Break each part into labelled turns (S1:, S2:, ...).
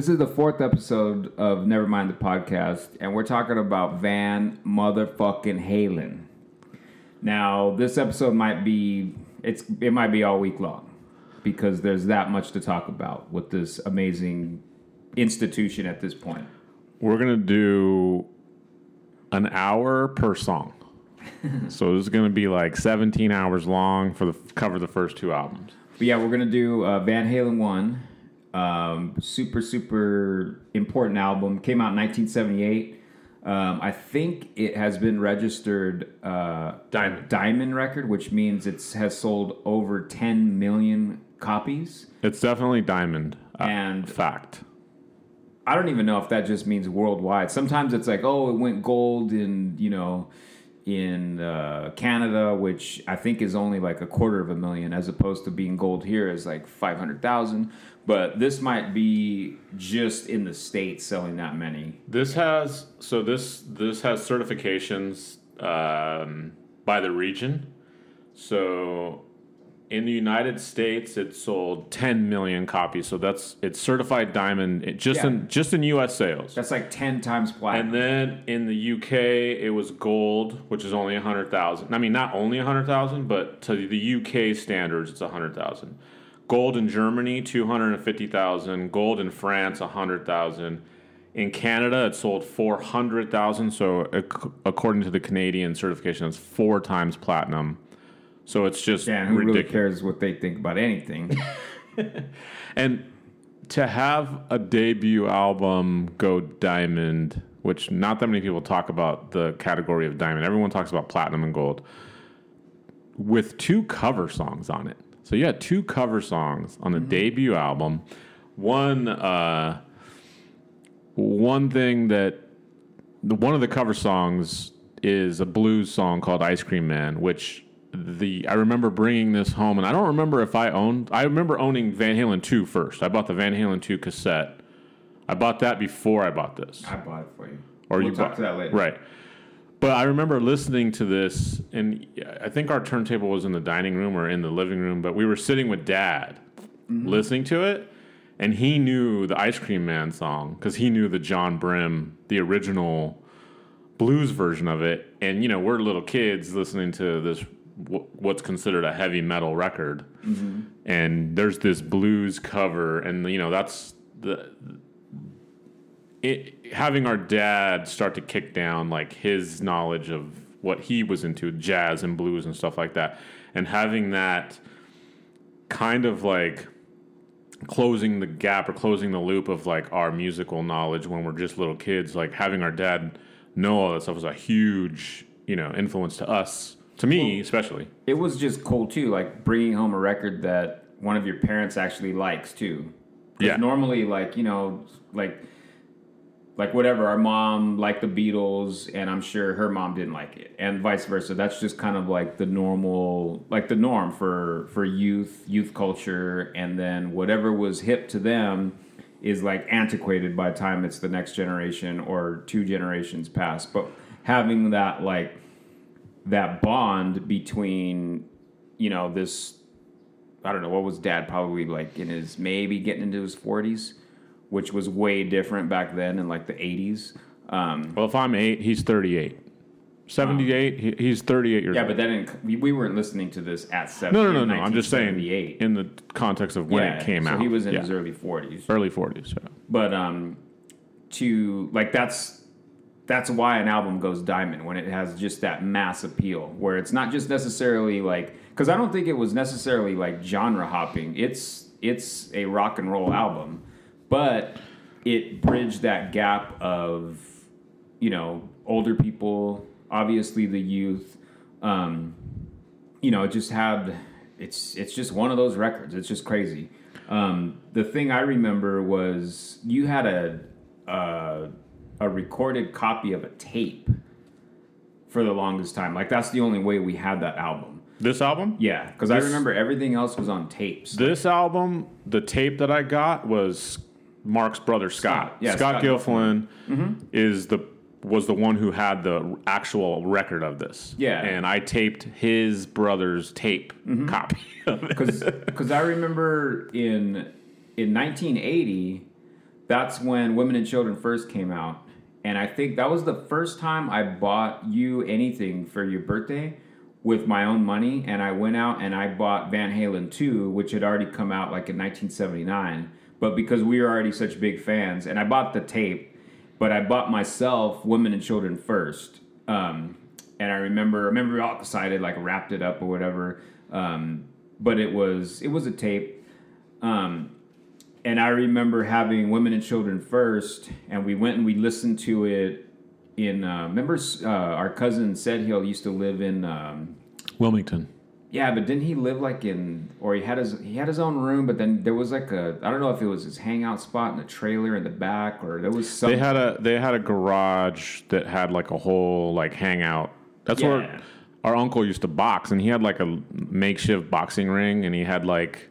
S1: This is the fourth episode of Nevermind the podcast, and we're talking about Van motherfucking Halen. Now, this episode might be it's it might be all week long because there's that much to talk about with this amazing institution at this point.
S2: We're gonna do an hour per song. so this is gonna be like 17 hours long for the cover the first two albums.
S1: But yeah, we're gonna do uh, Van Halen one, um, super super important album. Came out in 1978. Um, I think it has been registered uh,
S2: Diamond.
S1: diamond record, which means it has sold over 10 million copies.
S2: It's definitely diamond. uh,
S1: And-
S2: fact.
S1: I don't even know if that just means worldwide. Sometimes it's like, oh, it went gold in you know in uh, Canada, which I think is only like a quarter of a million, as opposed to being gold here is like five hundred thousand. But this might be just in the states selling that many.
S2: This has so this this has certifications um, by the region. So in the United States, it sold 10 million copies. So that's it's certified diamond it, just
S1: Yeah.
S2: in just in U.S. sales.
S1: That's like ten times platinum.
S2: And then in the UK, it was gold, which is only 100,000. I mean, not only 100,000, but to the UK standards, it's 100,000. Gold in Germany, 250,000. Gold in France, 100,000. In Canada, it sold 400,000. So, ac- according to the Canadian certification, it's four times platinum. So, it's just
S1: yeah, who really cares what they think about anything?
S2: And to have a debut album go diamond, which not that many people talk about the category of diamond. Everyone talks about platinum and gold. With two cover songs on it. So you had two cover songs on the debut album. One uh one thing that the one of the cover songs is a blues song called Ice Cream Man, which the I remember bringing this home, and I don't remember if I owned. I remember owning Van Halen 2 first. I bought the Van Halen 2 cassette. I bought that before I bought this.
S1: I bought it for you.
S2: Or
S1: we'll
S2: you
S1: talk
S2: bought-
S1: to that later.
S2: Right. But I remember listening to this, and I think our turntable was in the dining room or in the living room, but we were sitting with dad
S1: Mm-hmm.
S2: listening to it, and he knew the Ice Cream Man song because he knew the John Brim, the original blues version of it. And, you know, we're little kids listening to this, wh- what's considered a heavy metal record.
S1: Mm-hmm.
S2: And there's this blues cover, and, you know, that's the it, having our dad start to kick down like his knowledge of what he was into jazz and blues and stuff like that and having that kind of like closing the gap or closing the loop of like our musical knowledge when we're just little kids like having our dad know all that stuff was a huge you know influence to us to me especially
S1: It was just cool too, like bringing home a record that one of your parents actually likes too.
S2: Yeah.
S1: Normally, like you know, like like whatever. Our mom liked the Beatles, and I'm sure her mom didn't like it, and vice versa. That's just kind of like the normal, like the norm for for youth, youth culture, and then whatever was hip to them is like antiquated by the time it's the next generation or two generations past. But having that like that bond between you know this I don't know what was dad probably like in his maybe getting into his 40s which was way different back then in like the 80s um,
S2: well if i'm eight he's 38 78 he, he's 38 years
S1: yeah but then we, we weren't listening to this at 7
S2: no no no no i'm just saying
S1: 1978.
S2: in the context of when
S1: yeah,
S2: it came
S1: so
S2: out
S1: he was in
S2: Yeah.
S1: his early 40s
S2: early 40s yeah.
S1: but um to like that's that's why an album goes diamond when it has just that mass appeal where it's not just necessarily like because i don't think it was necessarily like genre hopping. It's it's a rock and roll album but it bridged that gap of you know older people obviously the youth um you know it just had it's it's just one of those records. It's just crazy. Um the thing i remember was you had a uh, a recorded copy of a tape for the longest time like that's the only way we had that album
S2: this album
S1: yeah because i remember everything else was on tapes
S2: This album, the tape that I got was Mark's brother Scott.
S1: Scott, yeah,
S2: Scott,
S1: Scott
S2: Gilfillan mm-hmm. is the was the one who had the actual record of this.
S1: Yeah.
S2: and I taped his brother's tape mm-hmm. copy of it.
S1: because I remember in in 1980 that's when Women and Children first came out. And I think that was the first time I bought you anything for your birthday with my own money. And I went out and I bought Van Halen 2, which had already come out like in 1979. But because we were already such big fans, and I bought the tape, but I bought myself Women and Children first. Um, and I remember, I remember we all decided like wrapped it up or whatever. Um, but it was it was a tape. Um, and I remember having Women and Children first, and we went and we listened to it in. Uh, remember, uh, our cousin said he used to live in. Um,
S2: Wilmington.
S1: yeah, but didn't he live like in, or he had his he had his own room, but then there was like a I don't know if it was his hangout spot in the trailer in the back, or there was some.
S2: They had a they had a garage that had like a whole like hangout. That's
S1: Yeah.
S2: where our uncle used to box, and he had like a makeshift boxing ring, and he had like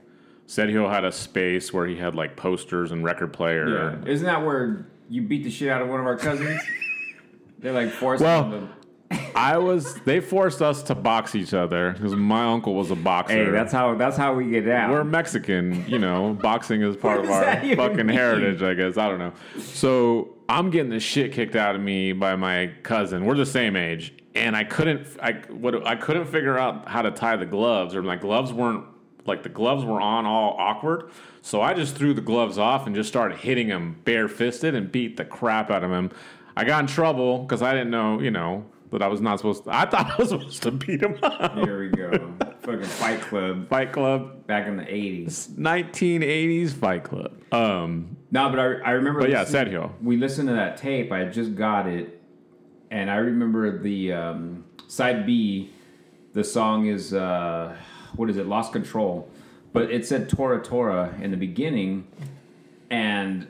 S2: Sergio had a space where he had like posters and record player.
S1: yeah. Isn't that where you beat the shit out of one of our cousins? They're like forcing
S2: Well,
S1: to.
S2: I was they forced us to box each other because my uncle was a boxer.
S1: Hey, that's how that's how we get down.
S2: We're Mexican, you know. boxing is part of our fucking
S1: mean?
S2: heritage, I guess. I don't know. So I'm getting the shit kicked out of me by my cousin. We're the same age, and I couldn't. I what I couldn't figure out how to tie the gloves, or my gloves weren't like the gloves were on all awkward. So I just threw the gloves off and just started hitting him barefisted and beat the crap out of him. I got in trouble because I didn't know, you know, that I was not supposed to. I thought I was supposed to beat him up.
S1: Here we go. Fucking Fight Club
S2: Fight Club
S1: back in the 80s.
S2: 1980s Fight Club. Um,
S1: No, but I, I remember.
S2: but yeah, Sergio.
S1: We listened to that tape. I just got it, and I remember the um, side B. The song is uh, what is it? Lost Control, but it said Tora Tora in the beginning, and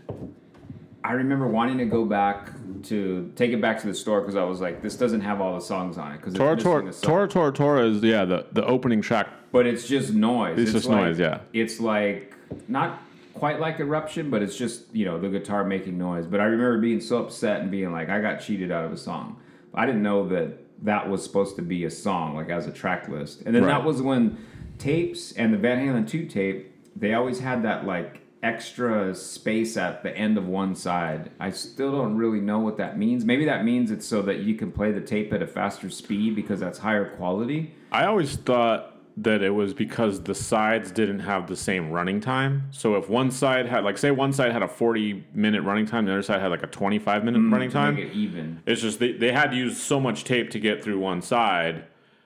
S1: I remember wanting to go back to take it back to the store because I was like, this doesn't have all the songs on it because
S2: Tora Tora Tora Tora Tora is yeah the, the opening track.
S1: but it's just noise.
S2: It's just
S1: like-
S2: noise, yeah.
S1: It's like not quite like eruption, but it's just you know the guitar making noise. But I remember being so upset and being like, I got cheated out of a song. I didn't know that that was supposed to be a song, like as a track list. And then
S2: Right.
S1: that was when tapes and the Van Halen two tape, they always had that like extra space at the end of one side. I still don't really know what that means. Maybe that means it's so that you can play the tape at a faster speed because that's higher quality.
S2: I always thought that it was because the sides didn't have the same running time. So if one side had like say one side had a 40 minute running time, the other side had like a 25 minute mm, running
S1: to
S2: time.
S1: it even.
S2: It's just they, they had to use so much tape to get through one side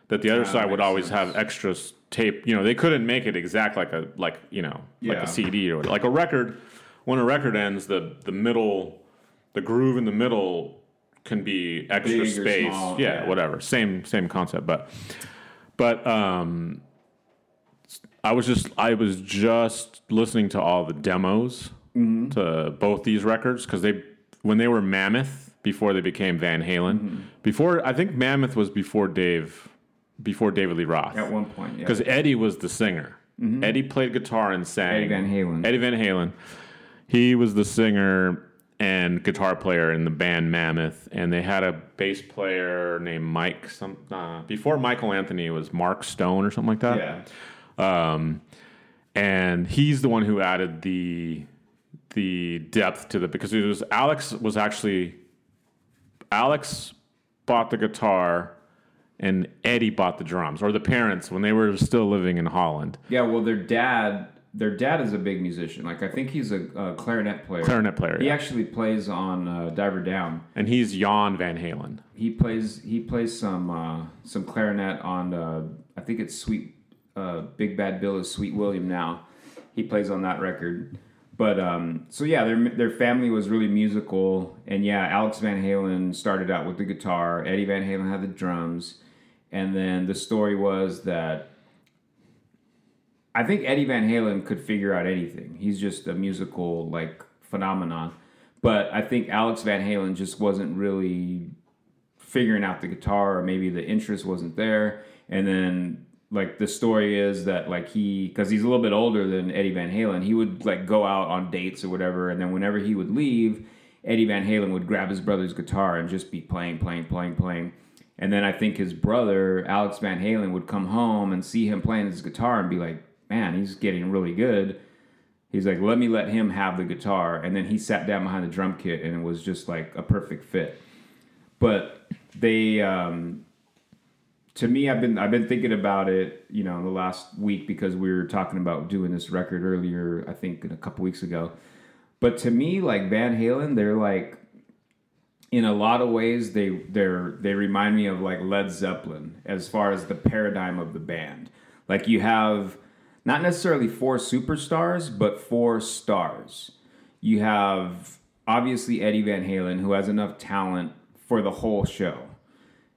S2: that the other
S1: Yeah,
S2: side would always
S1: sense.
S2: have extra tape. You know, they couldn't make it exact like a like you know like
S1: Yeah.
S2: a CD or like a record. When a record ends, the the middle, the groove in the middle can be extra
S1: Big
S2: space.
S1: small,
S2: yeah,
S1: yeah.
S2: whatever. Same same concept, but but um, I was just I was just listening to all the demos
S1: Mm-hmm.
S2: to both these records because they when they were Mammoth before they became Van Halen.
S1: Mm-hmm.
S2: Before I think Mammoth was before Dave before David Lee Roth
S1: At one point, yeah.
S2: because Eddie was the singer. Eddie played guitar and sang.
S1: Eddie Van Halen.
S2: Eddie Van Halen. He was the singer and guitar player in the band Mammoth, and they had a bass player named Mike. Some uh, before Michael Anthony was Mark Stone or something like that.
S1: yeah.
S2: Um, and he's the one who added the the depth to the because it was Alex was actually Alex bought the guitar and Eddie bought the drums, or the parents when they were still living in Holland.
S1: Yeah, well, their dad, their dad is a big musician. Like I think he's a, a clarinet player.
S2: Clarinet player,
S1: He
S2: yeah.
S1: actually plays on uh, Diver Down.
S2: and he's Jan Van Halen.
S1: He plays he plays some uh, some clarinet on uh, I think it's Sweet uh, Big Bad Bill is Sweet William now. He plays on that record. But um, so yeah, their their family was really musical, and yeah, Alex Van Halen started out with the guitar. Eddie Van Halen had the drums, and then the story was that I think Eddie Van Halen could figure out anything. He's just a musical like phenomenon. But I think Alex Van Halen just wasn't really figuring out the guitar, or maybe the interest wasn't there. And then like the story is that like he because he's a little bit older than Eddie Van Halen, he would like go out on dates or whatever, and then whenever he would leave, Eddie Van Halen would grab his brother's guitar and just be playing, playing, playing, playing. And then I think his brother, Alex Van Halen, would come home and see him playing his guitar and be like, man, he's getting really good. He's like, let me let him have the guitar, and then he sat down behind the drum kit, and it was just like a perfect fit. But they, um, to me, I've been I've been thinking about it, you know, in the last week because we were talking about doing this record earlier. I think a couple weeks ago. But to me, like Van Halen, they're like in a lot of ways they they're they remind me of like Led Zeppelin as far as the paradigm of the band. Like you have not necessarily four superstars, but four stars. You have obviously Eddie Van Halen who has enough talent for the whole show.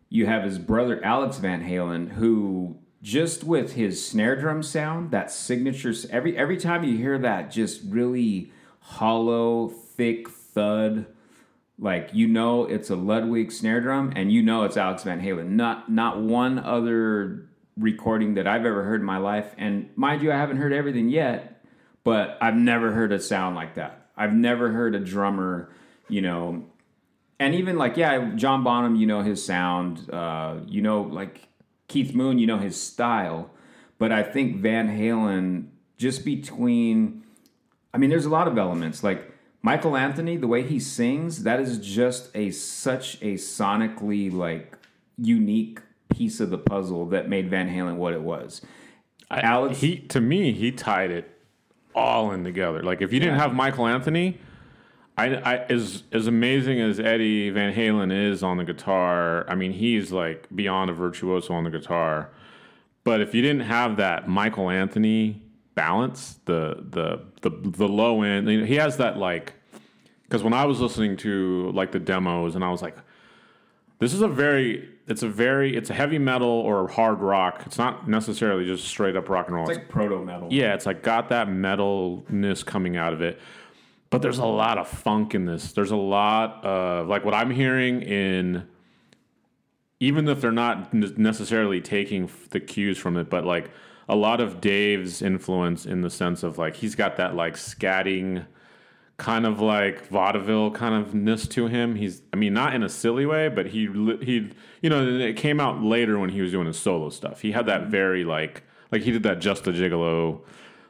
S1: You have his brother Alex Van Halen who just with his snare drum sound, that signature every every time you hear that just really hollow, thick thud like you know it's a Ludwig snare drum and you know it's Alex Van Halen. Not not one other recording that I've ever heard in my life. And mind you, I haven't heard everything yet, but I've never heard a sound like that. I've never heard a drummer, you know, and even like yeah, John Bonham, you know his sound, uh, you know like Keith Moon, you know his style, but I think Van Halen just between, I mean, there's a lot of elements like Michael Anthony, the way he sings, that is just a such a sonically like unique piece of the puzzle that made Van Halen what it was.
S2: I, Alex, he to me, he tied it all in together. Like if you didn't yeah. have Michael Anthony, I, I as as amazing as Eddie Van Halen is on the guitar, I mean he's like beyond a virtuoso on the guitar. But if you didn't have that Michael Anthony balance, the the the the low end, he has that like because when I was listening to like the demos and I was like, this is a very it's a very it's a heavy metal or hard rock. It's not necessarily just straight up rock and roll.
S1: It's like proto metal.
S2: Yeah, it's like got that metalness coming out of it. But there's a lot of funk in this. There's a lot of like what I'm hearing in even if they're not necessarily taking the cues from it, but like a lot of Dave's influence in the sense of like he's got that like scatting kind of like vaudeville kind of ness to him. He's, I mean, not in a silly way, but he, he, you know, it came out later when he was doing his solo stuff. He had that very like, like he did that Just a Gigolo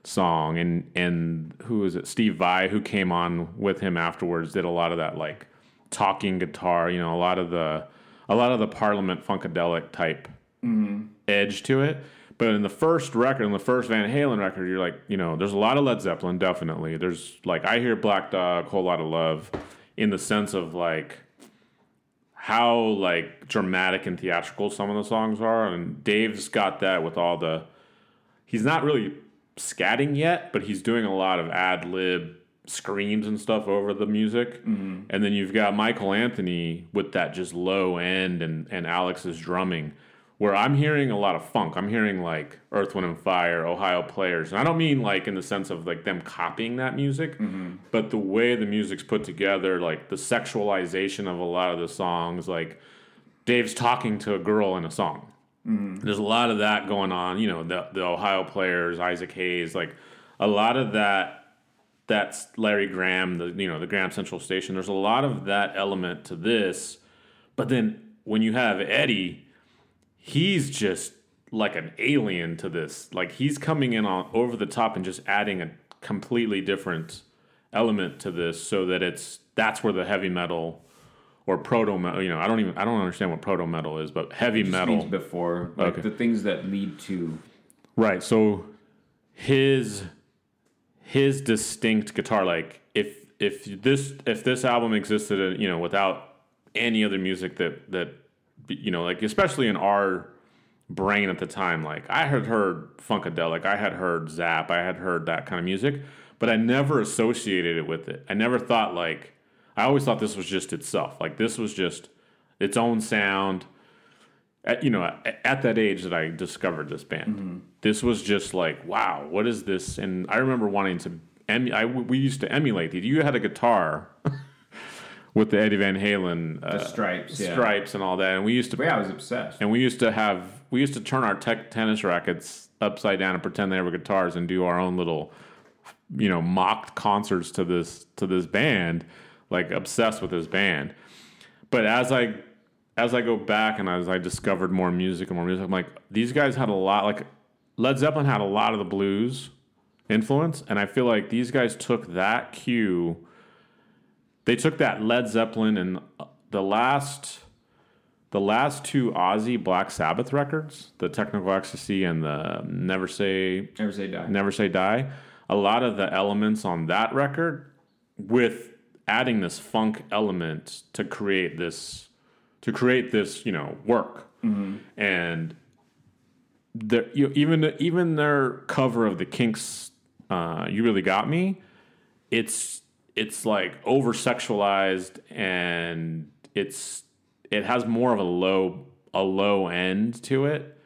S2: song, and and who is it? Steve Vai, who came on with him afterwards, did a lot of that like talking guitar. You know, a lot of the, a lot of the Parliament funkadelic type mm-hmm. edge to it. But in the first record, in the first Van Halen record, you're like, you know, there's a lot of Led Zeppelin, definitely. There's like, I hear Black Dog, Whole Lot of Love, in the sense of like how like dramatic and theatrical some of the songs are. And Dave's got that with all the, he's not really scatting yet, but he's doing a lot of ad lib screams and stuff over the music. Mm-hmm. And then you've got Michael Anthony with that just low end and, and Alex's drumming where I'm hearing a lot of funk. I'm hearing like Earth, Wind, and Fire, Ohio Players. And I don't mean like in the sense of like them copying that music, mm-hmm. but the way the music's put together, like the sexualization of a lot of the songs, like Dave's talking to a girl in a song. Mm-hmm. There's a lot of that going on. You know, the, the Ohio Players, Isaac Hayes, like a lot of that. That's Larry Graham, the you know the Graham Central Station. There's a lot of that element to this, but then when you have Eddie, he's just like an alien to this. Like he's coming in on over the top and just adding a completely different element to this so that it's that's where the heavy metal or proto metal, you know, I don't even I don't understand what proto metal is, but heavy metal
S1: before like okay. the things that lead to
S2: Right. So his his distinct guitar like if if this if this album existed, you know, without any other music that that you know, like especially in our brain at the time, like I had heard funkadelic, I had heard Zapp, I had heard that kind of music, but I never associated it with it. I never thought like I always thought this was just itself. Like this was just its own sound. At, you know, at, at that age that I discovered this band, mm-hmm. this was just like, wow, what is this? And I remember wanting to. Em- I, we used to emulate these. You had a guitar with the Eddie Van Halen
S1: uh, stripes,
S2: yeah. stripes and all that. And we used to.
S1: Yeah, I was obsessed.
S2: And we used to have we used to turn our tech tennis rackets upside down and pretend they were guitars and do our own little, you know, mocked concerts to this to this band, like obsessed with this band. But as I as I go back and as I discovered more music and more music, I'm like, these guys had a lot. Like Led Zeppelin had a lot of the blues influence, and I feel like these guys took that cue. They took that Led Zeppelin and the last, the last two Ozzy Black Sabbath records, the Technical Ecstasy and the Never Say
S1: Never say die.
S2: Never Say Die. A lot of the elements on that record, with adding this funk element to create this, to create this, you know, work, and the you even even their cover of the Kinks, uh, "You Really Got Me," it's it's like over sexualized and it's it has more of a low a low end to it.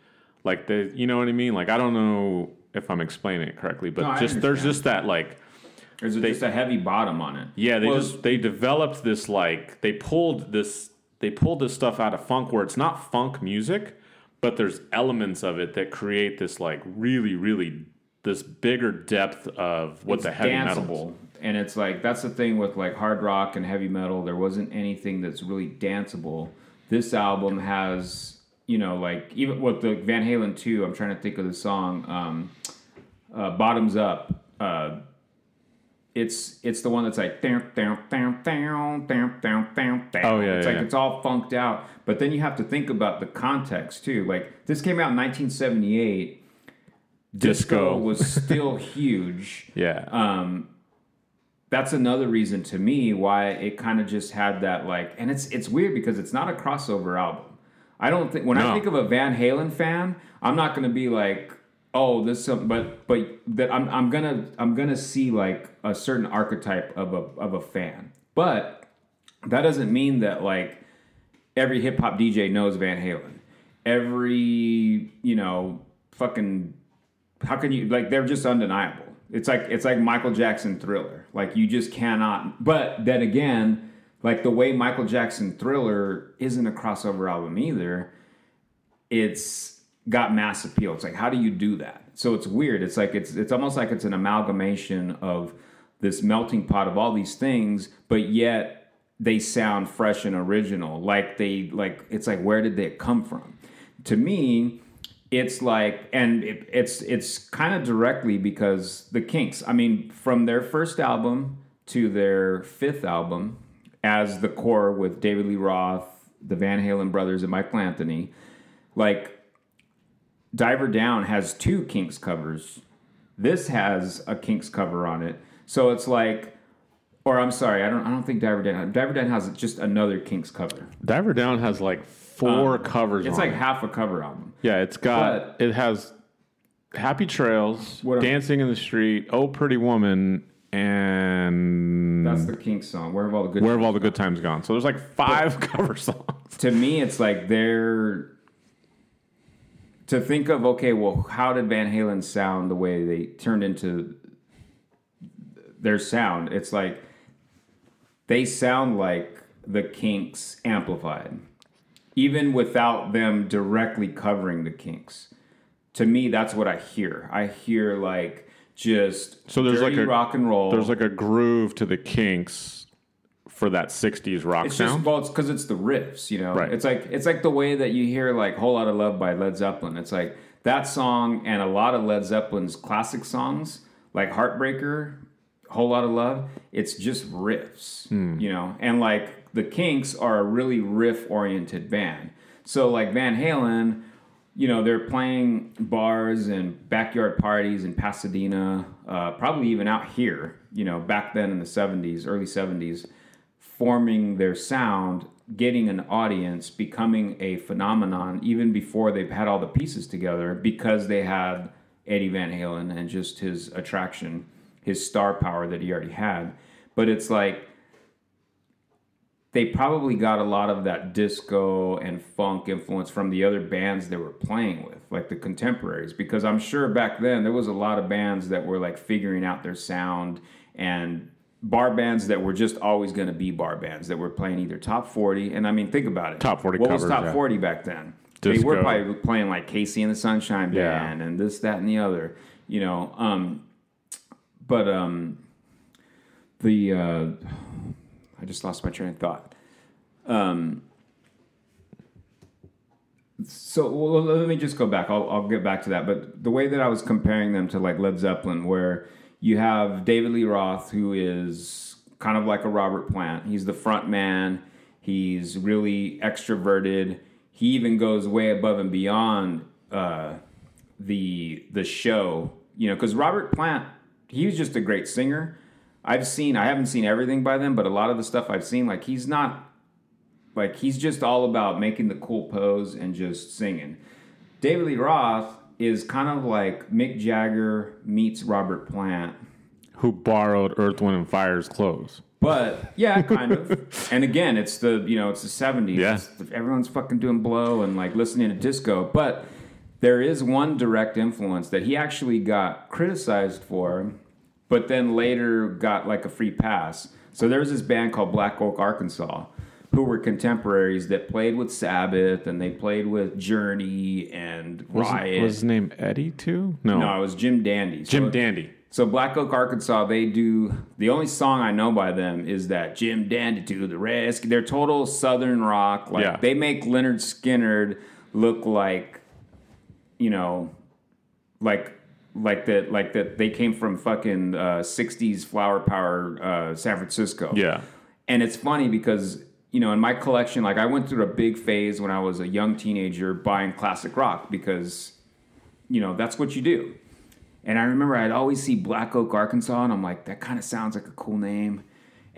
S2: Like the you know what I mean? Like I don't know if I'm explaining it correctly, but
S1: No,
S2: just there's just that like
S1: There's just a heavy bottom on it.
S2: yeah, they
S1: Well,
S2: just they developed this like they pulled this they pulled this stuff out of funk where it's not funk music, but there's elements of it that create this like really really this bigger depth of what
S1: it's
S2: the heavy metal.
S1: And it's like that's the thing with like hard rock and heavy metal. There wasn't anything that's really danceable. This album has, you know, like even with the Van Halen two. I'm trying to think of the song, um, uh, "Bottoms Up." Uh, it's it's the one that's like down down down down down down down down.
S2: Oh, yeah,
S1: it's
S2: yeah,
S1: like
S2: yeah.
S1: it's all funked out. But then you have to think about the context too. Like this came out in 1978.
S2: Disco.
S1: was still huge
S2: Yeah.
S1: um, that's another reason to me why it kind of just had that like and it's it's weird because it's not a crossover album i don't think when i think of a van halen fan i'm not going to be like oh this some but but that I'm, I'm gonna i'm gonna see like a certain archetype of a of a fan but that doesn't mean that like every hip hop dj knows van halen every you know fucking how can you like they're just undeniable. It's like it's like michael jackson thriller. Like you just cannot but then again like the way michael jackson thriller isn't a crossover album either it's got mass appeal. It's like how do you do that? So it's weird. It's like it's it's almost like it's an amalgamation of this melting pot of all these things but yet they sound fresh and original. Like they like it's like where did they come from? To me it's like and it, it's it's kind of directly because the kinks. I mean from their first album to their fifth album as the core with david lee roth the van halen brothers and michael anthony like diver down has two kinks covers. This has a kinks cover on it. So it's like or i'm sorry i don't i don't think diver down diver down has just another kinks cover.
S2: Diver Down has like four um, covers.
S1: it's like
S2: it.
S1: half a cover album
S2: yeah, it's got it has Happy Trails, Dancing in the Street, Oh Pretty Woman, and
S1: that's the kinks song where have all the good
S2: Where Have All the Good Times Gone? So there's like five cover songs.
S1: to me it's like they're to think of okay well how did van halen sound the way they turned into their sound it's like they sound like the kinks amplified even without them directly covering the kinks to me that's what i hear i hear like just
S2: So there's like a-
S1: rock and roll
S2: There's like a groove to the Kinks for that '60s rock
S1: It's
S2: sound.
S1: just well, it's because it's the riffs, you know.
S2: Right.
S1: It's like it's like the way that you hear like "Whole Lot of Love" by Led Zeppelin. It's like that song and a lot of Led Zeppelin's classic songs, like "Heartbreaker," "Whole Lot of Love." It's just riffs,
S2: Hmm.
S1: you know. And like the Kinks are a really riff-oriented band. So like Van Halen, you know, they're playing bars and backyard parties in Pasadena, uh, probably even out here, you know, back then in the 70s, early 70s, forming their sound, getting an audience, becoming a phenomenon even before they've had all the pieces together because they had Eddie Van Halen and just his attraction, his star power that he already had. But it's like, they probably got a lot of that disco and funk influence from the other bands they were playing with, like the contemporaries. Because I'm sure back then there was a lot of bands that were like figuring out their sound and bar bands that were just always going to be bar bands that were playing either top 40. And I mean, think about it.
S2: Top 40
S1: What
S2: covers,
S1: was top
S2: yeah.
S1: 40 back then? They were
S2: Disco.
S1: probably playing like KC and the Sunshine
S2: Yeah.
S1: Band and this, that, and the other, you know. Um, but um, the uh, I just lost my train of thought. Um, So well, let me just go back. I'll, I'll get back to that. But the way that I was comparing them to like Led Zeppelin, where you have David Lee Roth, who is kind of like a Robert Plant. He's the front man. He's really extroverted. He even goes way above and beyond uh, the the show. You know, because Robert Plant, he was just a great singer. I've seen, I haven't seen everything by them, but a lot of the stuff I've seen, like he's not, like he's just all about making the cool pose and just singing. David Lee Roth is kind of like Mick Jagger meets Robert Plant.
S2: Who borrowed Earth, Wind, and Fire's clothes?
S1: But yeah, kind of. and again, it's the you know it's the seventies.
S2: Yeah.
S1: everyone's fucking doing blow and like listening to disco. But there is one direct influence that he actually got criticized for, but then later got like a free pass. So there was this band called Black Oak, Arkansas, who were contemporaries that played with Sabbath and they played with Journey and
S2: Was, it- was his name Eddie too? No,
S1: no, it was Jim Dandy. So-
S2: Jim Dandy.
S1: so Black Oak, Arkansas, they do the only song I know by them is that Jim Dandy to the rescue. They're total Southern rock. Like
S2: Yeah.
S1: they make Lynyrd Skynyrd look like, you know, like like that like that they came from fucking uh, '60s flower power uh, San Francisco.
S2: Yeah,
S1: And it's funny because, you know, in my collection, like I went through a big phase when I was a young teenager buying classic rock because, you know, that's what you do. And I remember I'd always see Black Oak, Arkansas, and I'm like, that kind of sounds like a cool name.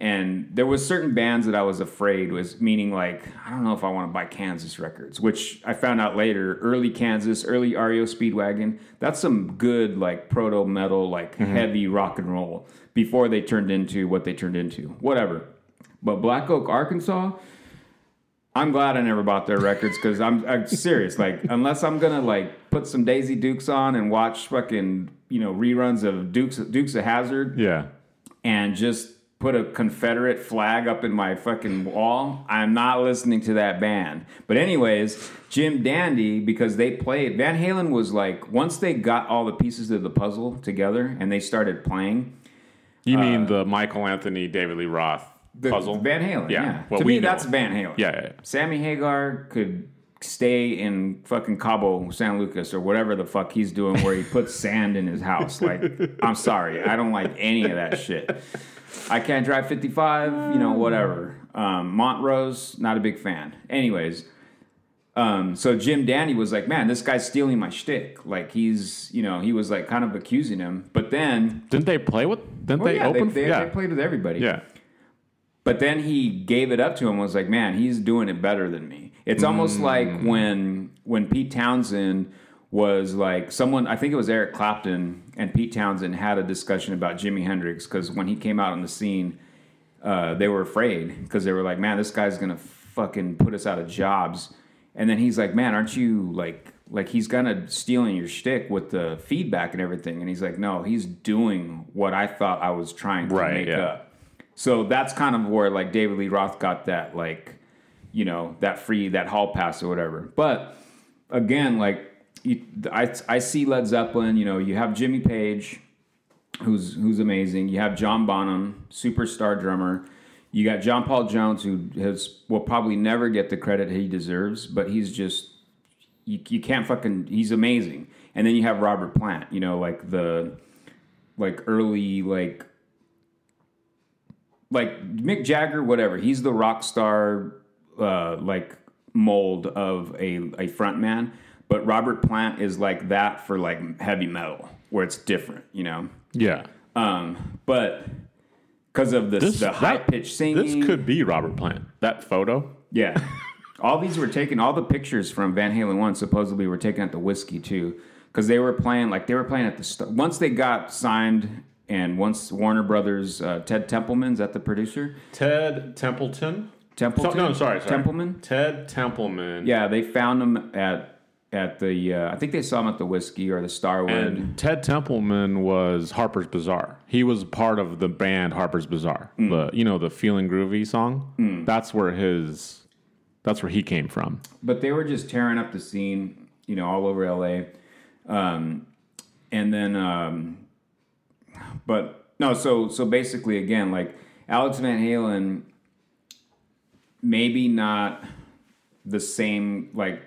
S1: And there was certain bands that I was afraid was meaning like I don't know if I want to buy Kansas records, which I found out later. Early Kansas, early REO Speedwagon, that's some good like proto metal, like mm-hmm. heavy rock and roll before they turned into what they turned into. Whatever. But Black Oak, Arkansas, I'm glad I never bought their records because I'm, I'm serious. Like, unless I'm gonna like put some Daisy Dukes on and watch fucking you know reruns of Dukes Dukes of Hazzard
S2: yeah.
S1: and just put a Confederate flag up in my fucking wall, I'm not listening to that band. But anyways, Jim Dandy because they played Van Halen was like once they got all the pieces of the puzzle together and they started playing.
S2: You mean the Michael Anthony, David Lee Roth
S1: Uh, The
S2: puzzle?
S1: Van Halen,
S2: Yeah,
S1: yeah.
S2: what
S1: to me,
S2: know.
S1: that's Van Halen.
S2: Yeah, yeah, yeah.
S1: Sammy Hagar could stay in fucking Cabo San Lucas or whatever the fuck he's doing where he puts sand in his house. Like, I'm sorry. I don't like any of that shit. I can't drive 55, you know, whatever. Um, Montrose, not a big fan. Anyways, um, so Jim Danny was like, man, this guy's stealing my shtick. Like, he's, you know, he was like kind of accusing him. But then,
S2: Didn't they play with? Didn't
S1: well,
S2: they
S1: yeah,
S2: open?
S1: they, they,
S2: yeah,
S1: they played with everybody.
S2: yeah.
S1: But then he gave it up to him. Was like, man, he's doing it better than me. It's almost like when when Pete Townshend was like someone. I think it was Eric Clapton and Pete Townshend had a discussion about Jimi Hendrix because when he came out on the scene, uh, they were afraid because they were like, man, this guy's gonna fucking put us out of jobs. And then he's like, man, aren't you like like he's gonna stealing your shtick with the feedback and everything? And he's like, no, he's doing what I thought I was trying to
S2: Right,
S1: make
S2: yeah.
S1: up. So that's kind of where like David Lee Roth got that like, you know, that free that hall pass or whatever. But again, like you, I I see Led Zeppelin. You know, you have Jimmy Page, who's who's amazing. You have John Bonham, superstar drummer. You got John Paul Jones, who has will probably never get the credit he deserves, but he's just you, you can't fucking he's amazing. And then you have Robert Plant, you know, like the like early like like Mick Jagger, whatever. He's the rock star uh, like mold of a a front man, but Robert Plant is like that for like heavy metal, where it's different, you know.
S2: Yeah.
S1: Um, but because of this,
S2: This-
S1: the high
S2: that-
S1: pitched singing,
S2: This could be Robert Plant. That photo.
S1: yeah. all these were taken. All the pictures from Van Halen one supposedly were taken at the whiskey too, because they were playing like they were playing at the st- once they got signed. And once Warner Brothers, uh, Ted Templeman's at the producer.
S2: Ted Templeton.
S1: Templeton?
S2: No, sorry, sorry.
S1: Templeman?
S2: Ted Templeman.
S1: Yeah, they found him at at the. Uh, I think they saw him at the whiskey or the Starwood.
S2: And Ted Templeman was Harpers Bizarre. He was part of the band Harpers Bizarre.
S1: Mm.
S2: The you know the Feeling Groovy song. That's where his. That's where he came from.
S1: but they were just tearing up the scene, you know, all over LA. Um, and then, um, but no, so so basically, again, like Alex Van Halen, maybe not the same like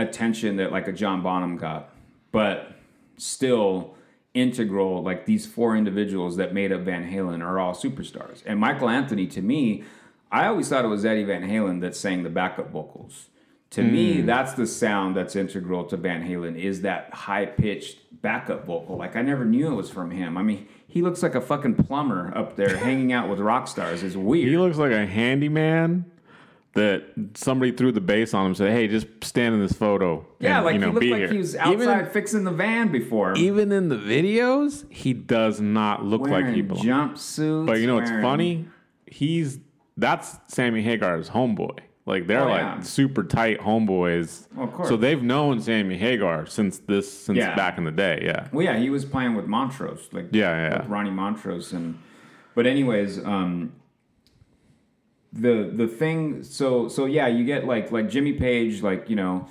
S1: attention that like a John Bonham got, but still integral. Like these four individuals that made up Van Halen are all superstars. And Michael Anthony, to me, I always thought it was Eddie Van Halen that sang the backup vocals. To me, hmm. that's the sound that's integral to Van Halen is that high pitched backup vocal. Like I never knew it was from him. I mean, he looks like a fucking plumber up there hanging out with rock stars. It's weird.
S2: He looks like a handyman that somebody threw the base on him and said, "Hey, just stand in this photo."
S1: yeah,
S2: and,
S1: like
S2: you know,
S1: he looked like
S2: here."
S1: he was outside
S2: Even,
S1: fixing the van before.
S2: even in the videos, he does not look
S1: wearing
S2: like he belongs.
S1: jumpsuits.
S2: But you know what's funny? He's that's Sammy Hagar's homeboy. Like they're
S1: Oh,
S2: like
S1: yeah.
S2: super tight homeboys.
S1: Well, of course.
S2: So they've known Sammy Hagar since this since
S1: Yeah.
S2: back in the day. Yeah.
S1: Well, yeah, he was playing with Montrose, like
S2: Yeah, yeah.
S1: with Ronnie Montrose, and but anyways, um, the the thing, so so yeah, you get like like Jimmy Page, like you know,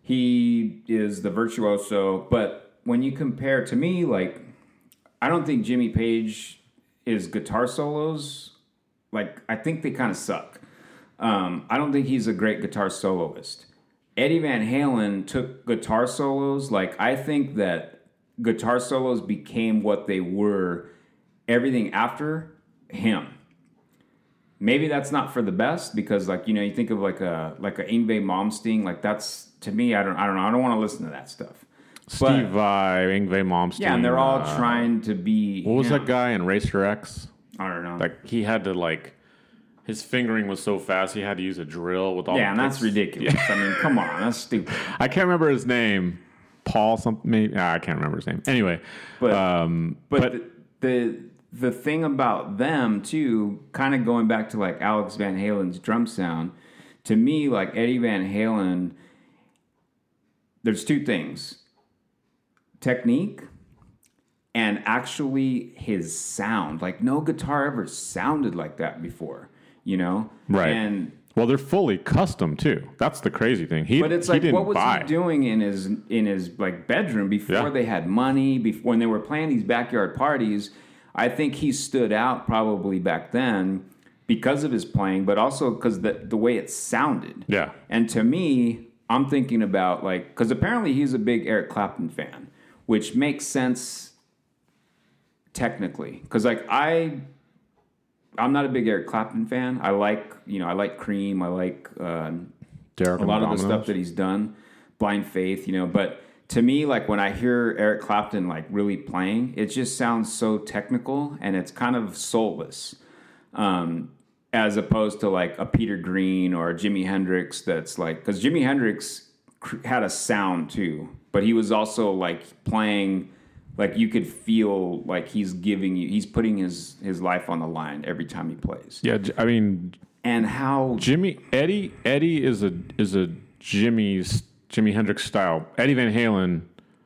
S1: he is the virtuoso, but when you compare to me, like I don't think Jimmy Page is guitar solos, like I think they kind of suck. Um, I don't think he's a great guitar soloist. Eddie Van Halen took guitar solos. Like I think that guitar solos became what they were. Everything after him. Maybe that's not for the best because, like you know, you think of like a like a Yngwie Malmsteen. Like that's to me, I don't I don't know. I don't want to listen to that stuff.
S2: Steve Vai, Yngwie Malmsteen.
S1: Yeah, and they're all
S2: uh,
S1: trying to be.
S2: What was
S1: him.
S2: that guy in Racer X?
S1: I don't know.
S2: Like he had to like his fingering was so fast he had to use a drill with all.
S1: yeah, and that's ridiculous. I mean, come on, that's stupid.
S2: I can't remember his name. Paul something. Maybe ah, I can't remember his name. Anyway,
S1: But
S2: um,
S1: But,
S2: but,
S1: the, the the thing about them too, kind of going back to like Alex Van Halen's drum sound, to me, like Eddie Van Halen, there's two things: technique and actually his sound. Like no guitar ever sounded like that before, you know?
S2: Right.
S1: And
S2: well, they're fully custom too. That's the crazy thing. He,
S1: But it's like, what was
S2: buy.
S1: he doing in his in his like bedroom before
S2: Yeah.
S1: they had money? Before when they were playing these backyard parties, I think he stood out probably back then because of his playing, but also because the the way it sounded.
S2: Yeah.
S1: And to me, I'm thinking about like because apparently he's a big Eric Clapton fan, which makes sense technically. Because like I, I'm not a big Eric Clapton fan. I like you know I like Cream. I like. Uh,
S2: Derek
S1: a lot of the stuff that he's done, Blind Faith, you know. But to me, like when I hear Eric Clapton like really playing, it just sounds so technical and it's kind of soulless, um, as opposed to like a Peter Green or a Jimi Hendrix. That's like because Jimi Hendrix cr- had a sound too, but he was also like playing. Like you could feel like he's giving you, he's putting his his life on the line every time he plays.
S2: Yeah, I mean
S1: And how
S2: Jimmy Eddie Eddie is a is a Jimmy's Jimi Hendrix style. Eddie Van Halen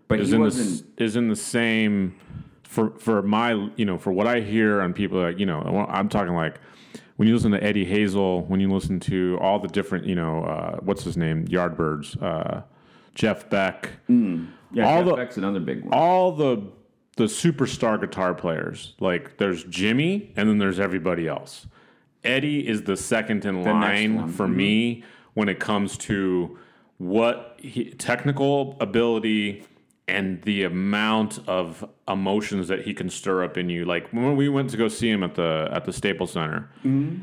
S1: But
S2: is
S1: he
S2: in the, is in the same for for my you know for what I hear on people like you know I'm talking like when you listen to Eddie Hazel when you listen to all the different you know uh, what's his name Yardbirds uh, Jeff Beck
S1: yeah,
S2: all
S1: Jeff
S2: the-
S1: Beck's another big one.
S2: all the the superstar guitar players. Like there's Jimmy and then there's everybody else. Eddie is the second in
S1: next
S2: line for me when it comes to what he, technical ability and the amount of emotions that he can stir up in you. Like when we went to go see him at the at the Staples Center,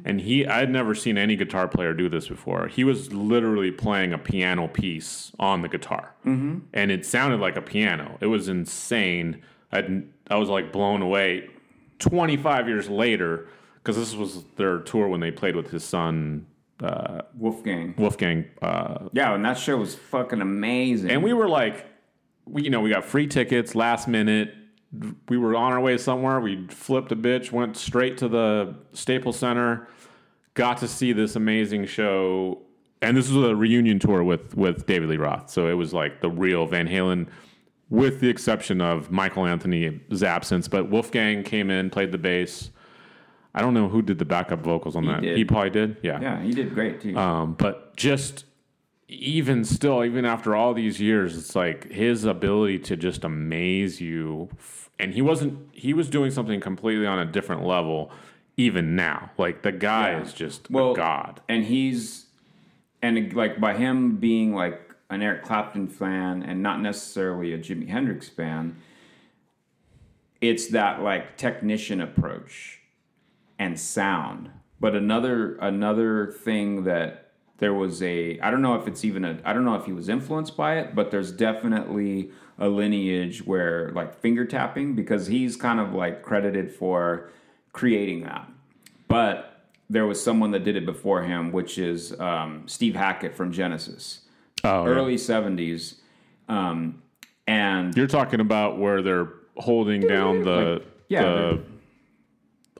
S2: and he I had never seen any guitar player do this before. He was literally playing a piano piece on the guitar, mm-hmm. and it sounded like a piano. It was insane. I I was like blown away. Twenty five years later, because this was their tour when they played with his son uh,
S1: Wolfgang.
S2: Wolfgang uh,
S1: Yeah, and that show was fucking amazing.
S2: and we were like, we, you know, we got free tickets last minute. We were on our way somewhere. We flipped a bitch, went straight to the Staples Center, got to see this amazing show. And this was a reunion tour with with David Lee Roth. So it was like the real Van Halen, with the exception of Michael Anthony's absence. But Wolfgang came in, played the bass. I don't know who did the backup vocals on that.
S1: did.
S2: He probably did. Yeah.
S1: yeah, he did great too.
S2: Um, but just even still, even after all these years, it's like his ability to just amaze you. And he wasn't, he was doing something completely on a different level, even now. Like the guy
S1: Yeah.
S2: is just
S1: Well,
S2: a god.
S1: and he's and like by him being like an Eric Clapton fan and not necessarily a Jimi Hendrix fan, it's that like technician approach and sound. But another another thing that there was a I don't know if it's even a I don't know if he was influenced by it, but there's definitely a lineage where like finger tapping because he's kind of like credited for creating that. But there was someone that did it before him, which is um, Steve Hackett from Genesis,
S2: Oh, yeah.
S1: early '70s, um, and
S2: You're talking about where they're holding down the
S1: yeah,
S2: the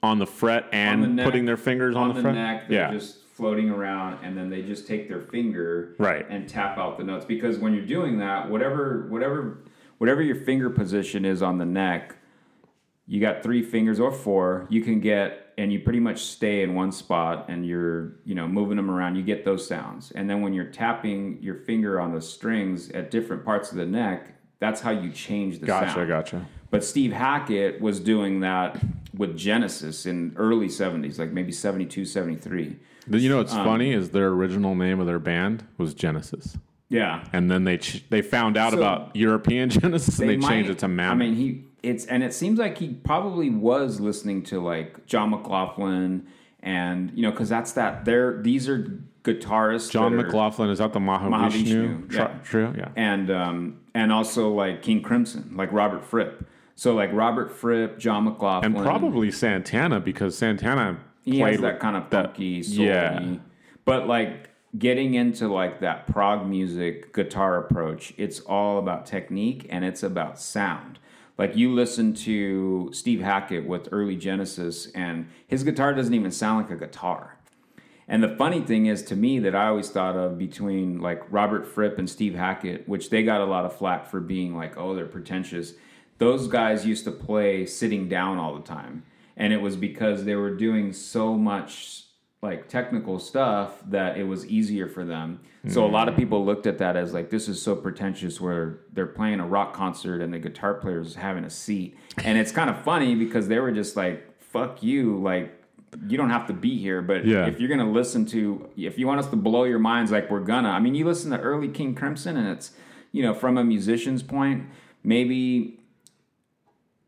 S2: on the fret and
S1: the neck-
S2: putting their fingers on,
S1: on the
S2: fret.
S1: neck, they're
S2: yeah,
S1: just floating around, and then they just take their finger
S2: Right.
S1: and tap out the notes. Because when you're doing that, whatever whatever whatever your finger position is on the neck, you got three fingers or four. You can get, and you pretty much stay in one spot, and you're you know moving them around. You get those sounds, and then when you're tapping your finger on the strings at different parts of the neck, that's how you change the sound.
S2: gotcha, gotcha.
S1: But Steve Hackett was doing that with Genesis in early 70s, like maybe 72, 73.
S2: Then You know
S1: Um,
S2: what's funny is their original name of their band was Genesis,
S1: Yeah.
S2: and then they ch- they found out
S1: So-
S2: about European Genesis and they, changed it to Mammoth.
S1: I mean, he it's and it seems like he probably was listening to like John McLaughlin and you know cuz that's that they're these are guitarists
S2: John McLaughlin is that the Mahavishnu,
S1: Mahavishnu,
S2: tri-
S1: yeah.
S2: Yeah.
S1: and um and also like King Crimson, like Robert Fripp. So like Robert Fripp, John McLaughlin
S2: And probably Santana because Santana
S1: he
S2: played
S1: has that kind of funky,
S2: yeah.
S1: But like getting into like that prog music guitar approach, it's all about technique and it's about sound. Like you listen to Steve Hackett with early Genesis, and his guitar doesn't even sound like a guitar. And the funny thing is to me that I always thought of between like Robert Fripp and Steve Hackett, which they got a lot of flack for being like, oh, they're pretentious. Those guys used to play sitting down all the time. And it was because they were doing so much like technical stuff that it was easier for them. So a hmm. lot of people looked at that as like this is so pretentious where they're playing a rock concert and the guitar player is having a seat. And it's kind of funny because they were just like fuck you like you don't have to be here but
S2: Yeah.
S1: if you're going to listen to if you want us to blow your minds like we're gonna. I mean you listen to early King Crimson and it's you know from a musician's point maybe